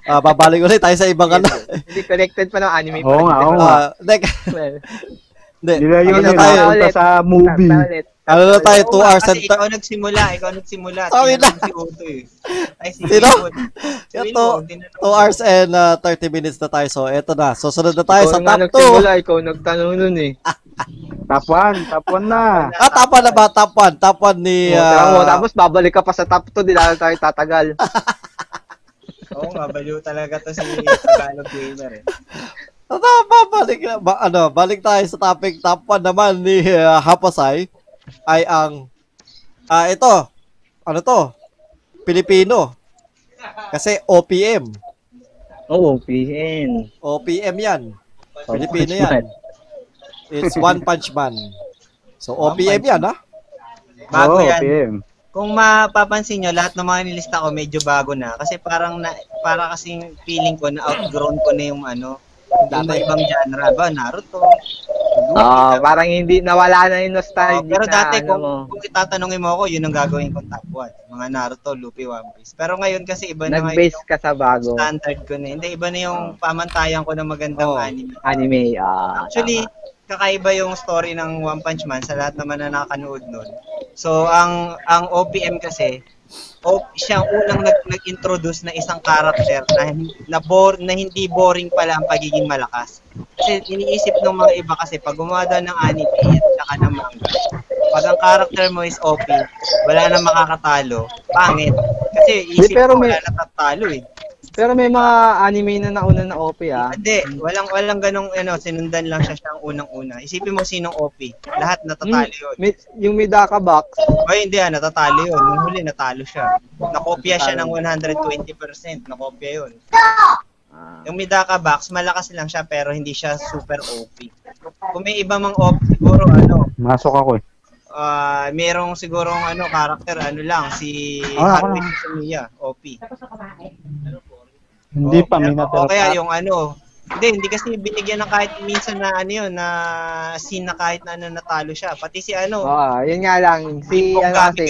ah, babalik ulit tayo sa ibang ano. Hindi connected pa ng anime. Oo nga, oo nga. Ah, like, Well, hindi, Nila yun ano na yun, tayo, napunta sa movie. ulit. Ano na tayo, Oo 2 nga, hours and ikaw nagsimula, ikaw nagsimula. Sorry Tinanong si Otto eh. Ay, si Sino? Wilwon. Si Ito, Wilwon, tinanong 2 ko. hours and ah, 30 minutes na tayo. So, eto na. So, sunod na tayo Ikaw sa top 2. nagsimula, ikaw nagtanong nun eh. Top 1, top 1 na. Ah, top 1 na ba? Top 1. Top 1 ni... Oh, tara mo, tapos babalik ka pa sa top 2, di lalo tayo tatagal. Oo nga, baliw talaga to si Tagalog Gamer eh. Ba, balik, ba, ano, balik tayo sa topic. Top 1 naman ni ah, Hapasay ay ang... Ah, ito. Ano to? Pilipino. Kasi OPM. Oo, PN. OPM yan. Pilipino yan. It's One Punch Man. So, OPM yan, ha? Bago Oo, yan. PM. Kung mapapansin nyo, lahat ng mga nilista ko medyo bago na. Kasi parang na, para kasing feeling ko na outgrown ko na yung ano, Dati. ibang genre ba, Naruto. Ah, parang hindi nawala na yung nostalgia Oh, pero na dati ano kung, mo. kung itatanungin mo ako, yun ang gagawin kong top 1. Mga Naruto, Luffy, One Piece. Pero ngayon kasi iba na ngayon Nag-base yung ka sa bago standard ko na. Hindi, iba na yung pamantayan ko ng magandang Oh. anime. anime. Ah, Actually, kakaiba yung story ng One Punch Man sa lahat naman na nakanood nun. So, ang ang OPM kasi, o, siya ang unang nag, nag-introduce na isang character na, na, bor, na hindi boring pala ang pagiging malakas. Kasi iniisip ng mga iba kasi pag gumawa ng anime at saka ng manga, pag ang character mo is OP, wala na makakatalo, pangit. Kasi isip pero mo may- wala na tatalo eh. Pero may mga anime na nauna na OP ah. Hindi, walang walang ganong ano, sinundan lang siya siya ang unang-una. Isipin mo sinong OP. Lahat natatalo yun. Mi- yung Midaka box. O hindi ah, natatalo yun. Nung huli, natalo siya. Nakopya siya ng 120%. Nakopya yun. Yung Midaka Box, malakas lang siya pero hindi siya super OP. Kung may iba mang OP, siguro ano, Masok ako eh. ah merong sigurong ano, character, ano lang, si Ah, ako Haruhi lang. Suzumiya, OP. Hindi O, pa, pero- Minato. O kaya yung ano, hindi, hindi kasi binigyan ng kahit minsan na ano yun, na scene na kahit na ano natalo siya. Pati si ano, Oo, yun nga lang. Si, ano kasi.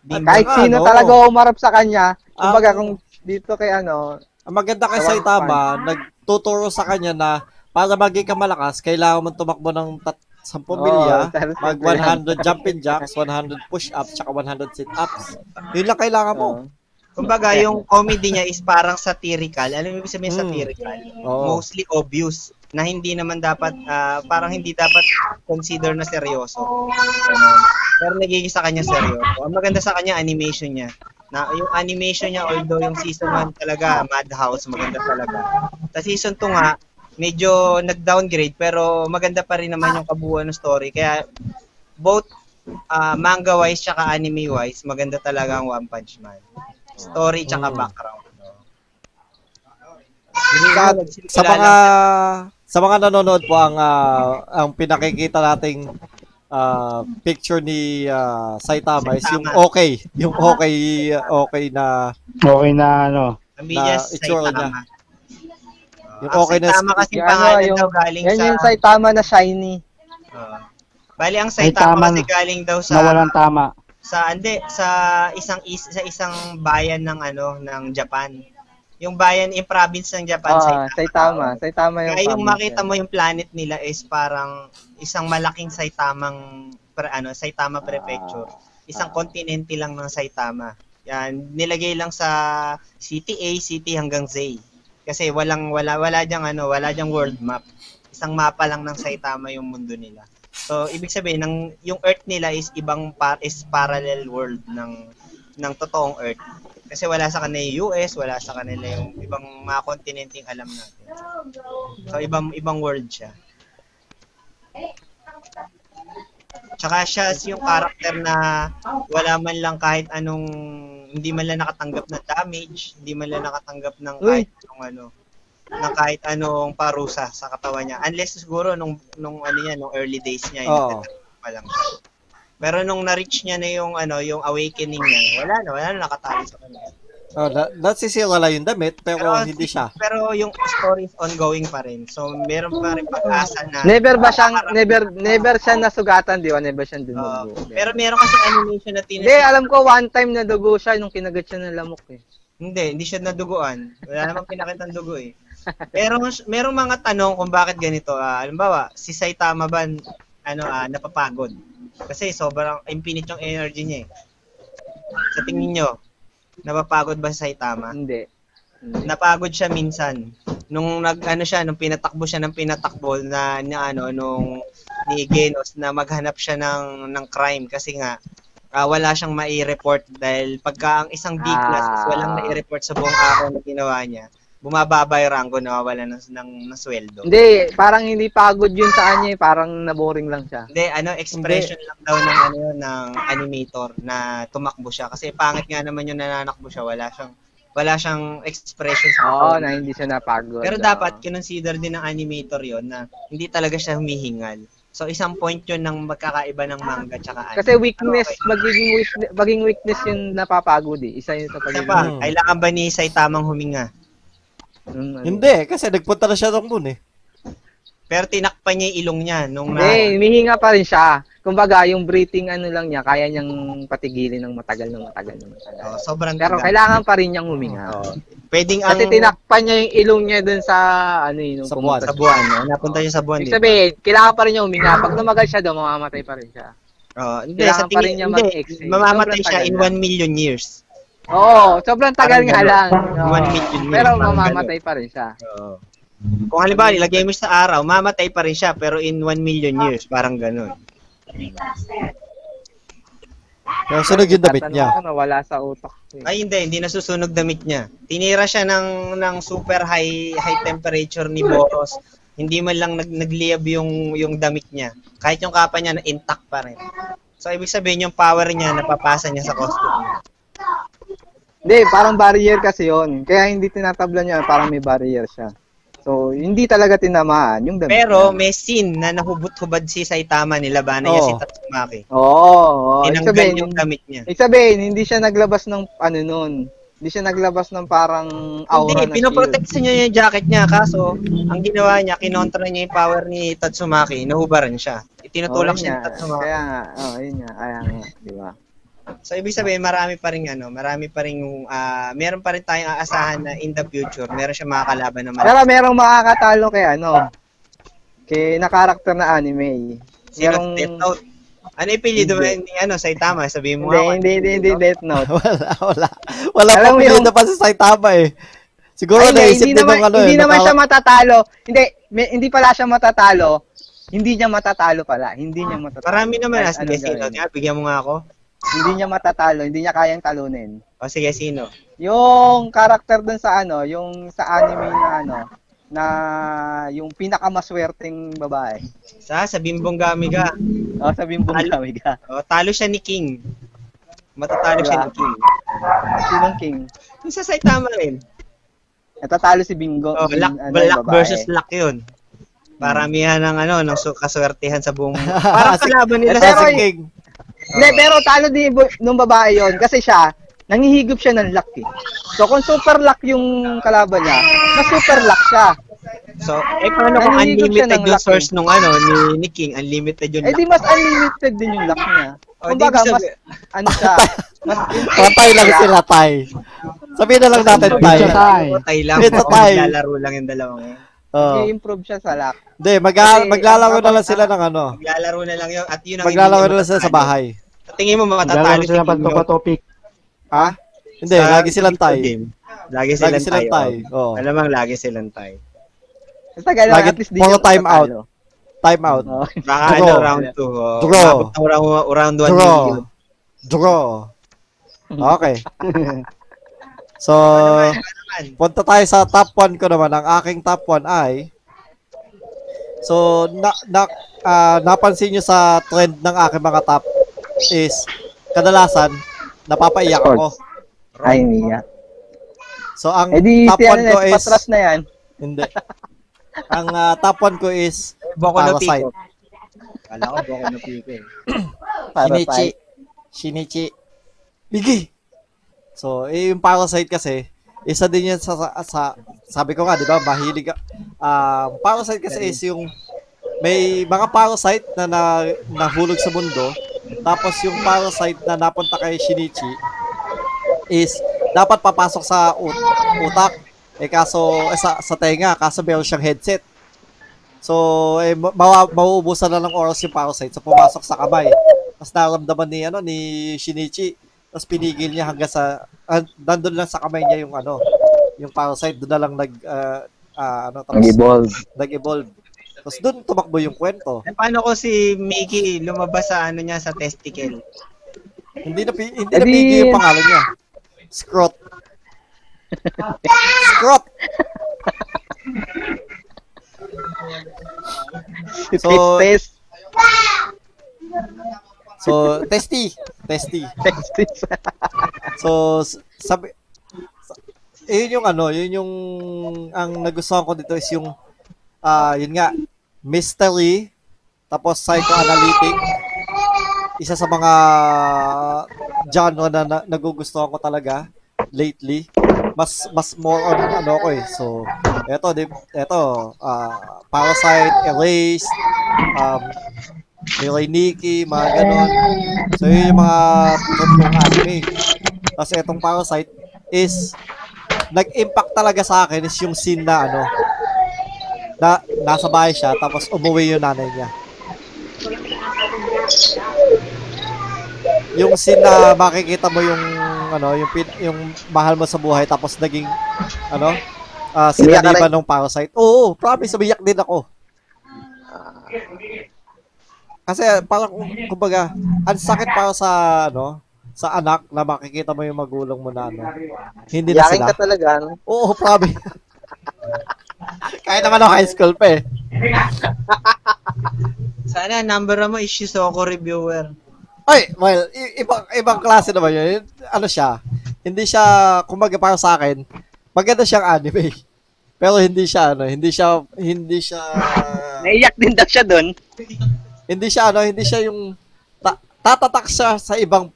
Bimbong kahit nga, sino no? talaga umarap sa kanya, kumbaga Ang- kung dito kay ano, Ang maganda kay Tawag Saitama, nagtuturo sa kanya na para maging ka malakas, kailangan mo tumakbo ng tat 10 milya, mag simple 100 jumping jacks, 100 push-ups, tsaka 100 sit-ups. Yun lang kailangan mo. Oo. Kumbaga, yung comedy niya is parang satirical. Alam mo ibig sabihin Mm. satirical? Oo. Mostly obvious na hindi naman dapat, ah, parang hindi dapat consider na seryoso. Ganun. Pero nagiging sa kanya seryoso. Ang maganda sa kanya, animation niya. Na, yung animation niya, although yung season 1 talaga, Madhouse, maganda talaga. Sa season 2 nga, medyo nag-downgrade, pero maganda pa rin naman yung kabuuan ng story. Kaya, both ah, manga-wise tsaka anime-wise, maganda talaga ang One Punch Man. Story tsaka Mm. background. Sa, sa mga sa mga nanonood po ang ah, ang pinakikita nating ah, picture ni ah, Saitama is yung Saitama. okay, yung okay okay na Okay na ano. Na itsura Saitama. niya. Yung okay na Saitama kasi Yung pangalan ano, yung- daw galing yan sa... yung Saitama na shiny. Oo. bali, ang Saitama Saitama kasi galing daw sa... Na walang tama. Sa hindi sa isang is, sa isang bayan ng ano ng Japan. Yung bayan in province ng Japan Ah, Saitama. Saitama yung Kaya yung makita yan. mo yung planet nila is parang isang malaking Saitamang pre, ano Saitama prefecture. Isang kontinente lang ng Saitama. Yan, nilagay lang sa city A, city hanggang Z. Kasi walang wala wala diyang ano, wala diyang world map. Isang mapa lang ng Saitama yung mundo nila. So, ibig sabihin ng yung Earth nila is ibang par is parallel world ng ng totoong Earth. Kasi wala sa kanila yung US, wala sa kanila yung ibang mga kontinenteng alam natin. So, ibang ibang world siya. Tsaka siya yung character na wala man lang kahit anong hindi man lang nakatanggap ng damage, hindi man lang nakatanggap ng kahit anong ano ng kahit anong parusa sa katawan niya. Unless siguro nung nung ano yan, nung early days niya, nagtatanggap pa lang. Pero nung na-reach niya na yung ano, yung awakening niya, wala na, wala na nakatali sa kanya. oh, na, nasisira lang yung damit pero hindi siya. Pero yung story is ongoing pa rin. So, meron pa rin pag-asa na Never ba siyang, never, never siya nasugatan, di ba? Never siyang dinugo. pero meron kasi animation na Hindi, tinasi. alam ko one time na dugo siya nung kinagat siya ng lamok eh. Hindi, hindi siya naduguan. Wala namang pinakitang dugo eh. Pero merong mga tanong kung bakit ganito. Ah, halimbawa, si Saitama ba ano ah, napapagod? Kasi sobrang infinite yung energy niya eh. Sa tingin nyo, napapagod ba si Saitama? Hindi. napagod siya minsan nung nag ano siya nung pinatakbo siya ng pinatakbo na, na ano nung ni Genos na maghanap siya ng ng crime kasi nga ah, wala siyang mai-report dahil pagka ang isang D class walang nai-report sa buong araw na ginawa niya bumababa yung rango nawawala ng, ng, ng sweldo. Hindi, parang hindi pagod yun sa kanya eh. Parang naboring lang siya. Hindi, ano, expression lang daw ng ano yun, ng animator na tumakbo siya. Kasi pangit nga naman yung nananakbo siya. Wala siyang, wala siyang expression sa Oo, katawan. na hindi siya napagod. Pero dapat kinonsider din ng animator yon na hindi talaga siya humihingal. So isang point yun ng magkakaiba ng manga tsaka anime. Kasi weakness, Okay. magiging weakness, maging weakness yung napapagod eh. Isa yun sa Isa pagiging pa, kailangan ba ni Saitamang huminga? Mm, ano. Hindi, kasi nagpunta na siya ng moon eh. Pero tinakpan niya yung ilong niya nung na... Hindi, humihinga pa rin siya. kumbaga, yung breathing ano lang niya, kaya niyang patigilin ng matagal na matagal na matagal. Oh, sobrang Pero tagal. kailangan pa rin niyang huminga. Oh. Pwedeng ang Kasi tinakpan niya yung ilong niya dun sa, ano yun, nung Sa pumunta sa buwan. No? Napunta siya sa buwan. Ibig sabihin, kailangan pa rin niya huminga. Pag lumagal siya daw, mamamatay pa rin siya. Oh, hindi, Kailangan sa pa rin tingin niya hindi. mag-exhale. Mamamatay Sobrang siya in na. 1 million years. Oo, sobrang tagal nga lang. One million years, Pero parang mamamatay pa rin siya. Oo. Kung halimbawa, ilagay mo siya sa araw, mamatay pa rin siya, pero in 1 million years, parang ganun. Pero sunog yung damit Tatanong niya. Ako, nawala sa utak. ko eh. Ay, hindi, hindi nasusunog damit niya. Tinira siya ng, ng super high high temperature ni Boros. Hindi man lang nag, nagliyab yung, yung damit niya. Kahit yung kapa niya na intact pa rin. So, ibig sabihin yung power niya, napapasa niya sa costume niya. Hindi, parang barrier kasi yon. Kaya hindi tinatabla niya, parang may barrier siya. So, hindi talaga tinamaan yung damit. Pero may scene na nahubot-hubad si Saitama, nilabanan niya Oo. si Tatsumaki. Oo, oo. Ibig Tinanggal sabihin, yung damit niya. ibig sabihin, hindi siya naglabas ng ano nun. Hindi siya naglabas ng parang aura Hindi, na pinoprotect niya yung jacket niya. Kaso, ang ginawa niya, kinontra niya yung power ni Tatsumaki. Nahubaran siya. Itinutulak Oo, siya ni. Tatsumaki. Kaya nga, oh, yun nga. Kaya nga, di ba? So, ibig sabihin, marami pa rin, ano, marami pa rin, ah, meron pa rin tayong aasahan na in the future, meron siya mga kalaban na Pero malaki. merong makakatalo kay ano, kay na karakter na anime. Sino merong- Death Note? Ano ipilido mo Hindi. ni, ano, Saitama? Sabihin mo Hindi, hindi, hindi, hindi, Death Note. wala, wala. Wala Alam pa yung- na pa si Saitama eh. Siguro Ay, naisip hindi din naman, ng ano hindi eh. naman nakaka- siya matatalo. Hindi, may, hindi pala siya matatalo. Hindi niya matatalo pala. Hindi niya matatalo. Marami naman, ah, anong sino? gawin. Nga, bigyan mo nga ako. Hindi niya matatalo. Hindi niya kayang talunin. O, sige, sino? Yung karakter dun sa ano, yung sa anime na ano, na yung pinakamaswerteng babae. Sa, sa Bimbong Gamiga. O, sabihin mo Talo. kami ka. O, talo siya ni King. Matatalo siya Diba? ni King. Sinong king? Yung sa Saitama rin. Natatalo si Bingo. Oh, luck, ano, luck babae. versus luck yun. Paramihan ng ano, ng kaswertihan sa buong Parang kalaban nila Pero- sa King. Hindi, pero talo din bu- nung babae yon kasi siya, nangihigop siya ng luck eh. So, kung super luck yung kalaban niya, mas super luck siya. So, eh paano kung siya unlimited ng yung luck source nung ano, ni, ni King, unlimited yung Eh di mas unlimited din yung luck niya. O, di Kumbaga, mas, sabi- ano siya, mas Patay lang sila, tay. Sabihin na lang natin, tay. Siya, tay. Patay lang. It's a o, tie. Maglalaro lang yung dalawang yun. Oh. i-improve siya sa luck. Hindi, mag Kasi, maglalaro na lang sila ng ano. Maglalaro na lang yun. At yun ang Maglalaro na lang sila sa bahay. Sa tingin mo, matatalo Lalaro si sila King pag yung- topic. Ha? Hindi, sa lagi silang video tay. game. Lagi Lagi silang, silang tay. tay. oh. Oh. Alamang lagi silang tay. Basta gano'n, Lagi- at least di puro siya time out. Time out. Oo. Baka Draw. ano, round 2. Oh. Draw. Umabot ng round, round 1 Draw. Draw. Okay. So, Ano naman? punta tayo sa top 1 ko naman. Ang aking top 1 ay So, na, na, ah, napansin nyo sa trend ng aking mga top is kadalasan napapaiyak ako. Ay, niya. So, ang Eh di, top si 1 ano ko is Patras na yan. hindi. Ang ah, top 1 ko is Boko no Parasite. Pico. Kala ko Boko no Pico eh. Shinichi. Shinichi. Bigi. So, eh, yung Parasite kasi, isa din yan sa, sa, sa- sabi ko nga, di ba, mahilig, ah, Parasite kasi is yung, may mga Parasite na, na nahulog sa mundo, tapos yung Parasite na napunta kay Shinichi is, dapat papasok sa ut- utak. Eh, kaso, eh, sa, sa tenga, kaso meron siyang headset. So, eh, ma- mawa- mauubusan na ng oras yung Parasite, so pumasok sa kamay. Tapos naramdaman ni ano ni Shinichi. Tapos pinigil niya hanggang sa ah, nandun lang sa kamay niya yung ano, yung parasite doon na lang nag ah, ah, ano tapos Nag-evolve. nag-evolve. Tapos doon tumakbo yung kwento. Eh, paano ko si Mickey lumabas sa ano niya sa testicle? Hindi na pi- hindi na pigil yung pangalan niya. Scrot. Scrot. So- test, So, testy. Testy. test, test. So, sabi, sa- eh, yun yung ano, yun yung, ang nagustuhan ko dito is yung, ah, yun nga, mystery, tapos psychoanalytic, isa sa mga genre na, na nagugustuhan ko talaga lately. Mas mas more on ano ko eh. So, eto, di, eto, ah, Parasite, Erased, um, May kay Nikki, mga ganon. So, yun yung mga totoong anime. Kasi itong Parasite is nag-impact talaga sa akin is yung scene na ano na nasa bahay siya tapos umuwi yung nanay niya. Yung scene na makikita mo yung ano, yung pin, yung mahal mo sa buhay tapos naging ano, uh, sinaliban ng parasite. Oo, promise, umiyak din ako. Kasi parang kumbaga, ang sakit para sa ano, sa anak na makikita mo yung magulang mo na ano. Hindi na Yakin sila. ka talaga, no? Oo, promise. Kahit naman ako high school pa eh. Sana number mo is Shizoko reviewer. Ay, well, i- ibang ibang klase naman yun. Ano siya? Hindi siya kumbaga para sa akin, maganda siyang anime. Pero hindi siya ano, hindi siya hindi siya Naiyak din daw siya doon. Hindi siya ano, hindi siya yung ta- tatatak siya sa ibang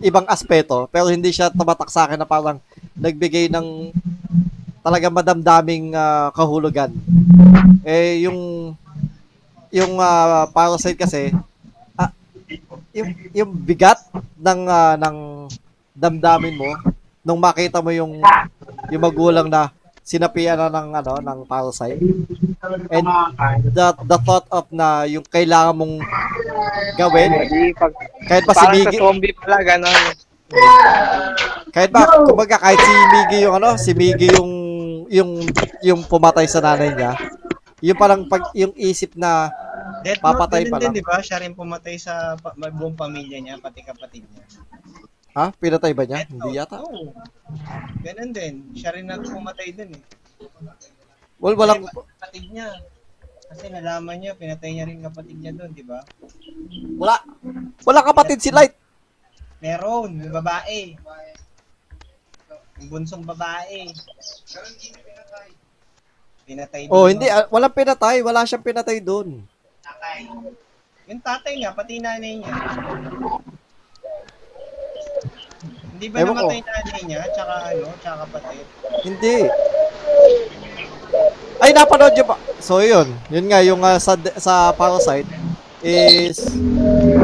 ibang aspeto, pero hindi siya tumatak sa akin na parang nagbigay ng talagang madamdaming ah, kahulugan. Eh yung yung ah, Parasite kasi ah, yung, yung bigat ng ah, ng damdamin mo nung makita mo yung yung magulang na sinapian na ng ano ng Parasite. And the the thought of na yung kailangan mong gawin kahit pa si parang sa Miggy, zombie pala, gano'n. kahit ba, kumbaga kahit si Miggy yung ano, si Miggy yung yung yung pumatay sa nanay niya. Yung parang pag yung isip na Death Papatay pa din, lang. di ba? Siya rin pumatay sa pa- buong pamilya niya, pati kapatid niya. Ha, pinatay ba niya? Death Hindi yata. Oo. Ganun din. Siya rin ang pumatay dun eh. Well, walang Kapatid niya. Kasi nalaman niya, pinatay niya rin kapatid niya dun, di ba? wala wala kapatid si Light. Meron, yung babae. Yung bunsong babae. Pinatay din. Oh, hindi ah, walang pinatay, wala siyang pinatay doon. Yung tatay niya, pati nanay niya. Hindi ba Ewan ko. namatay nanay niya, tsaka ano, tsaka kapatid? Hindi. Ay, napanood niyo ba? So, yun. Yun nga, yung ah, sa, sa Parasite is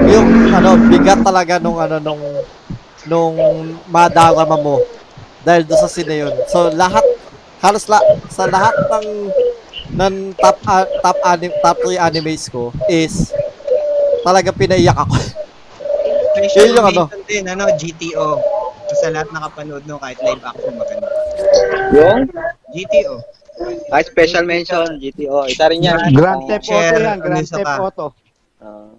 yung ano, bigat talaga nung ano, nung nung madarama mo dahil doon sa sine yun. So, lahat, halos la, sa lahat ng ng top ah, top anim, top 3 animes ko is talaga pinaiyak ako. Special Yun yung ano. mention din, ano, GTO. Sa lahat nakapanood no, kahit live action maganda. Yung? GTO. Ah, special mention, GTO. Isa rin yan. Grand Theft Auto Share, yan, Grand Theft? Auto. Ah,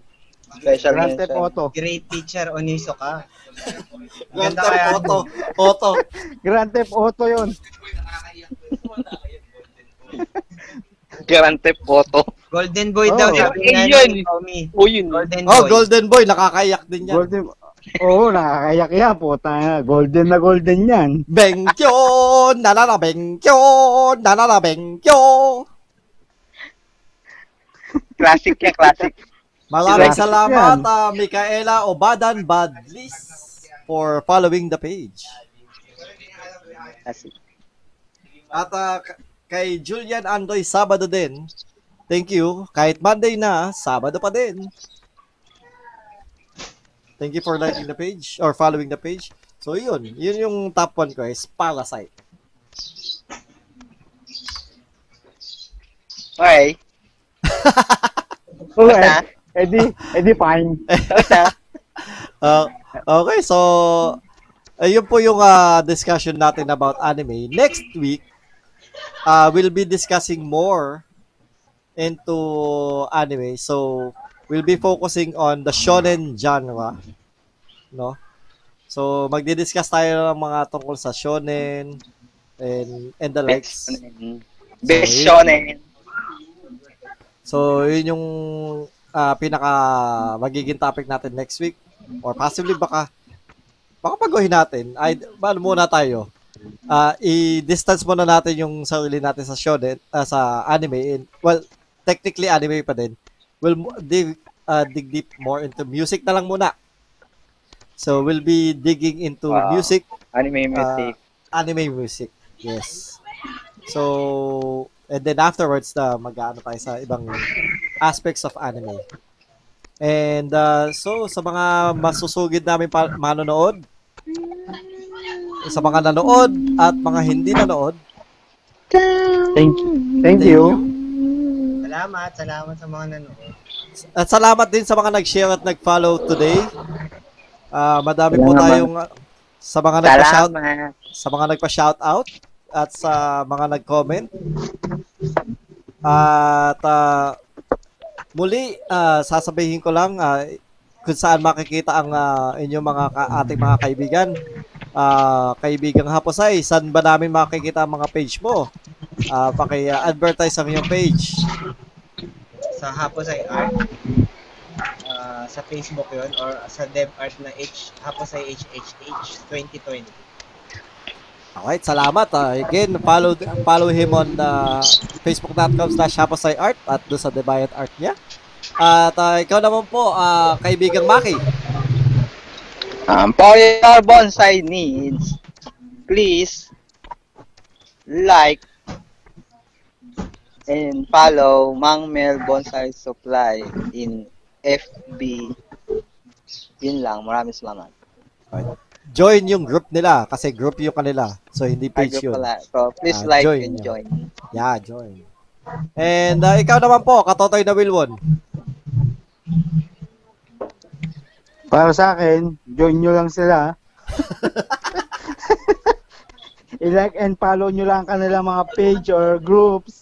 special Grand Theft mention. Auto. Great teacher Onizuka. Grand Ganda Theft kaya. Auto. Auto. Grand Theft Auto yun. Grand Theft Auto. Golden Boy Oh. daw sabi Eh, nga yun. ni Tommy. O yun. Golden Oh, Boy. Golden Boy, nakakaiyak din yan. Golden. Oo, nakakayak yan. Puta na. Golden na golden yan. Bengkyo, nanana bengkyo, nanana bengkyo. Classic yan, classic. Maraming Classic salamat, yan. ah, Micaela Obadan Badlis for following the page. Classic. At ah, k- kay Julian Andoy, Sabado din. Thank you. Kahit Monday na, Sabado pa din. Thank you for liking the page or following the page. So yun, yun yung top 1 ko is Parasite. Okay. Basta. eh, edi, edi fine. Uh, okay, so ayun po yung ah, discussion natin about anime. Next week, uh, we'll be discussing more into anime. So, we'll be focusing on the shonen genre. No? So, magdi-discuss tayo ng mga tungkol sa shonen and and the likes. Best So, shonen. So, yun yung ah, pinaka magiging topic natin next week or possibly baka baka pagawin natin. Ay, ano muna tayo? Ah, i-distance muna natin yung sarili natin sa shonen, ah, sa anime. And, well, technically anime pa din. We'll dig, ah, dig deep more into music na lang muna. So, we'll be digging into Wow. music Anime music. anime music. Yes. So, and then afterwards, na mag-ano tayo sa ibang aspects of anime. And uh, so, sa mga masusugid namin pa- manonood, sa mga nanood at mga hindi nanood, Thank you. Thank you. Salamat, salamat sa mga nanood. At salamat din sa mga nag-share at nag-follow today. Ah, madami po Salamat. tayong ah, sa mga nagpa-shout sa mga nagpa-shout out at sa mga nag-comment. At ah, muli ah, sasabihin ko lang ah, kung saan makikita ang ah, inyong mga ka- ating mga kaibigan. Ah, kaibigang Haposay, saan ba namin makikita ang mga page mo? Ah, paki-advertise ang iyong page. Sa Haposay Art, ah, sa Facebook yon or sa DevArt na H, Haposay HHH 2020. Alright, salamat. ah. again, follow follow him on uh, facebook.com slash Art at doon sa Deviant Art niya. At ah, ikaw naman po, ah, kaibigang Maki. Um, for your bonsai needs, please like and follow Mang Mel Bonsai Supply in FB. Yun lang. Maraming salamat. Join yung group nila kasi group yung kanila. So, hindi Ay, page yun. pala. So, please Ah, like join and nyo. join. Yeah, join. And ah, ikaw naman po, katotoy na Wilwon. Para sa akin, join nyo lang sila. I-like and follow nyo lang kanilang mga page or groups.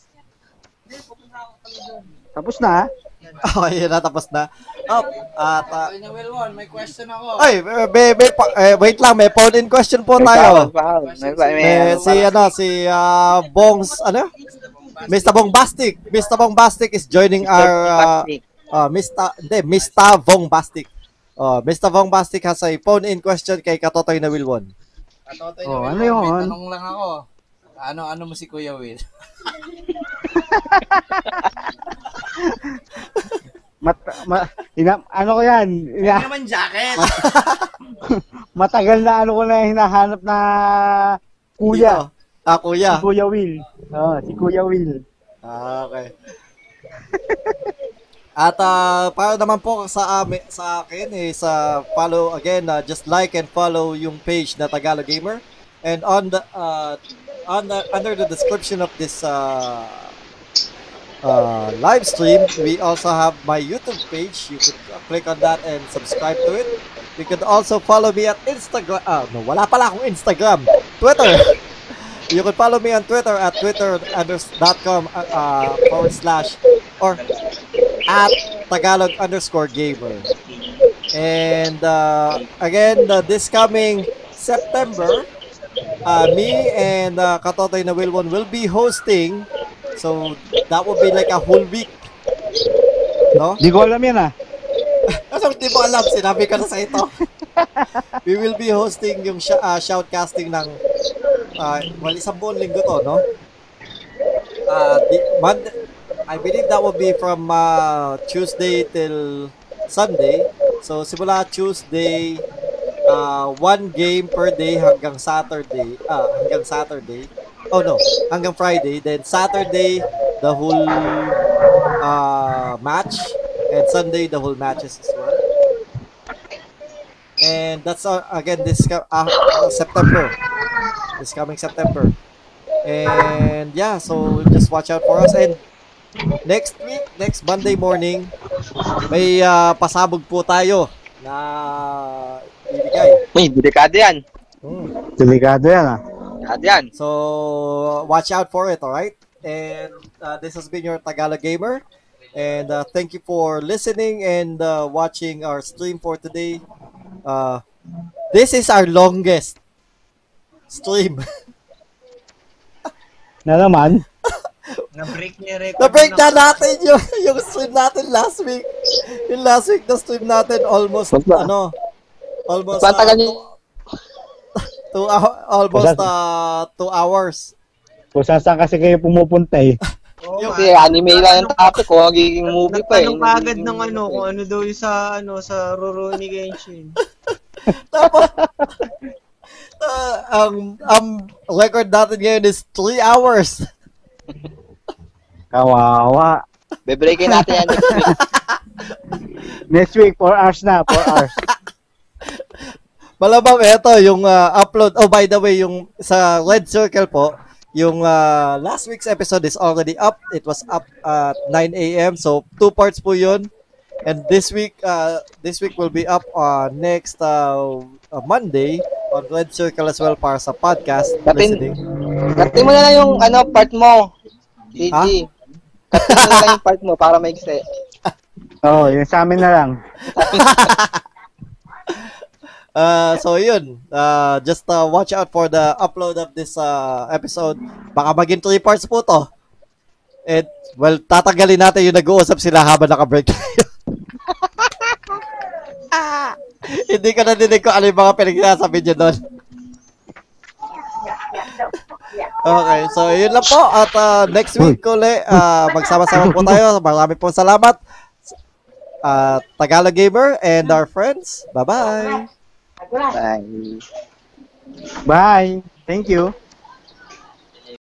Tapos na. Okay, yun na, tapos na. Oh, at, ah, Ay, na Wilwon, may question ako. ay, may, may, pa- eh, wait lang, may phone in question po tayo. May, may, Eh, si, ano, si ah, Bongs, ano? Mr. Bongbastic. Mr. Bongbastic is joining our, uh, uh, Mr. Hindi, Mr. Bongbastic. Oh, Mr. Bongbastic has a phone-in question kay Katotoy na Wilwon. Katotoy Oh, na ano Wilwon, yun? may tanong lang ako. Ano, ano mo si Kuya Will? Mat, ma, ina, ano ko yan? Ina, naman jacket! matagal na ano ko na hinahanap na kuya. Dito. Ah, kuya. Si Kuya Will. Oh, si Kuya Will. Ah, okay. At ah, para naman po sa amin, sa akin is uh, follow again, uh, just like and follow yung page na Tagalog Gamer. And on the uh, on the under the description of this uh, uh, live stream, we also have my YouTube page. You could uh, click on that and subscribe to it. You could also follow me at Instagram. Ah, no, wala pala akong Instagram. Twitter. You can follow me on Twitter at twitter.com uh, uh, forward slash or at Tagalog underscore gamer. And uh, again, uh, this coming September, uh, me and uh, Katotoy na Wilwon will be hosting. So that will be like a whole week. No? Di ko alam yan ah. Ano di mo alam, sinabi ka na sa ito. We will be hosting yung sh- uh, shoutcasting ng uh, well, isang buong linggo to, no? Uh, the, Monday, I believe that will be from uh, Tuesday till Sunday. So, simula Tuesday, uh, one game per day hanggang Saturday. Ah, hanggang Saturday. Oh no, hanggang Friday. Then Saturday, the whole uh, match. And Sunday, the whole matches as well. And that's uh, again this uh, uh, September. This coming September. And yeah, so just watch out for us. And next week, next Monday morning, may uh, pasabog po tayo na ibigay. Uy, delikado yan. Delikado yan ah. Delikado yan. So watch out for it, all right? And uh, this has been your Tagalog Gamer. And uh, thank you for listening and uh, watching our stream for today. Uh, this is our longest stream. Na naman. Na-break niya record. Na-break na natin yung, yung stream natin last week. Yung last week na stream natin almost, ano, almost, Ba't tagal uh? Two, almost uh, two hours. Kung saan saan kasi kayo pumupunta eh. Oo Yung-. Kasi anime lang yung topic ko. Magiging movie pa eh. Nagtanong agad ng ano, kung ano daw yung sa, ano, sa Rurouni Genshin. Tapos, uh, ang, ang record natin ngayon is 3 hours. Kawawa. Bebreakin natin yan next week. Next week, 4 hours na, 4 hours. Malamang eto, yung ah, upload. Oh, by the way, yung sa Red Circle po, yung ah, last week's episode is already up. It was up at 9 a.m. So, two parts po yun. And this week, uh, this week will be up uh, next uh, uh, Monday on Red Circle as well para sa podcast Dating- listening. Kati mo na lang yung ano, part mo. DG. Ha? Kati mo na lang yung part mo para maigsi. Oo, oh, yun sa amin na lang. Uh, so yun, uh, just uh, watch out for the upload of this uh, episode. Baka maging three parts po to. And, well, tatagalin natin yung nag-uusap sila habang naka-break tayo. Ah, Hindi ko nadinig ko ano yung mga pinagsasabi nyo doon. Okay, so yun lang po. At uh, next week uli, uh, magsama-sama po tayo. Marami pong salamat. Uh, Tagalog Gamer and our friends. Bye-bye. Bye. Bye. Thank you.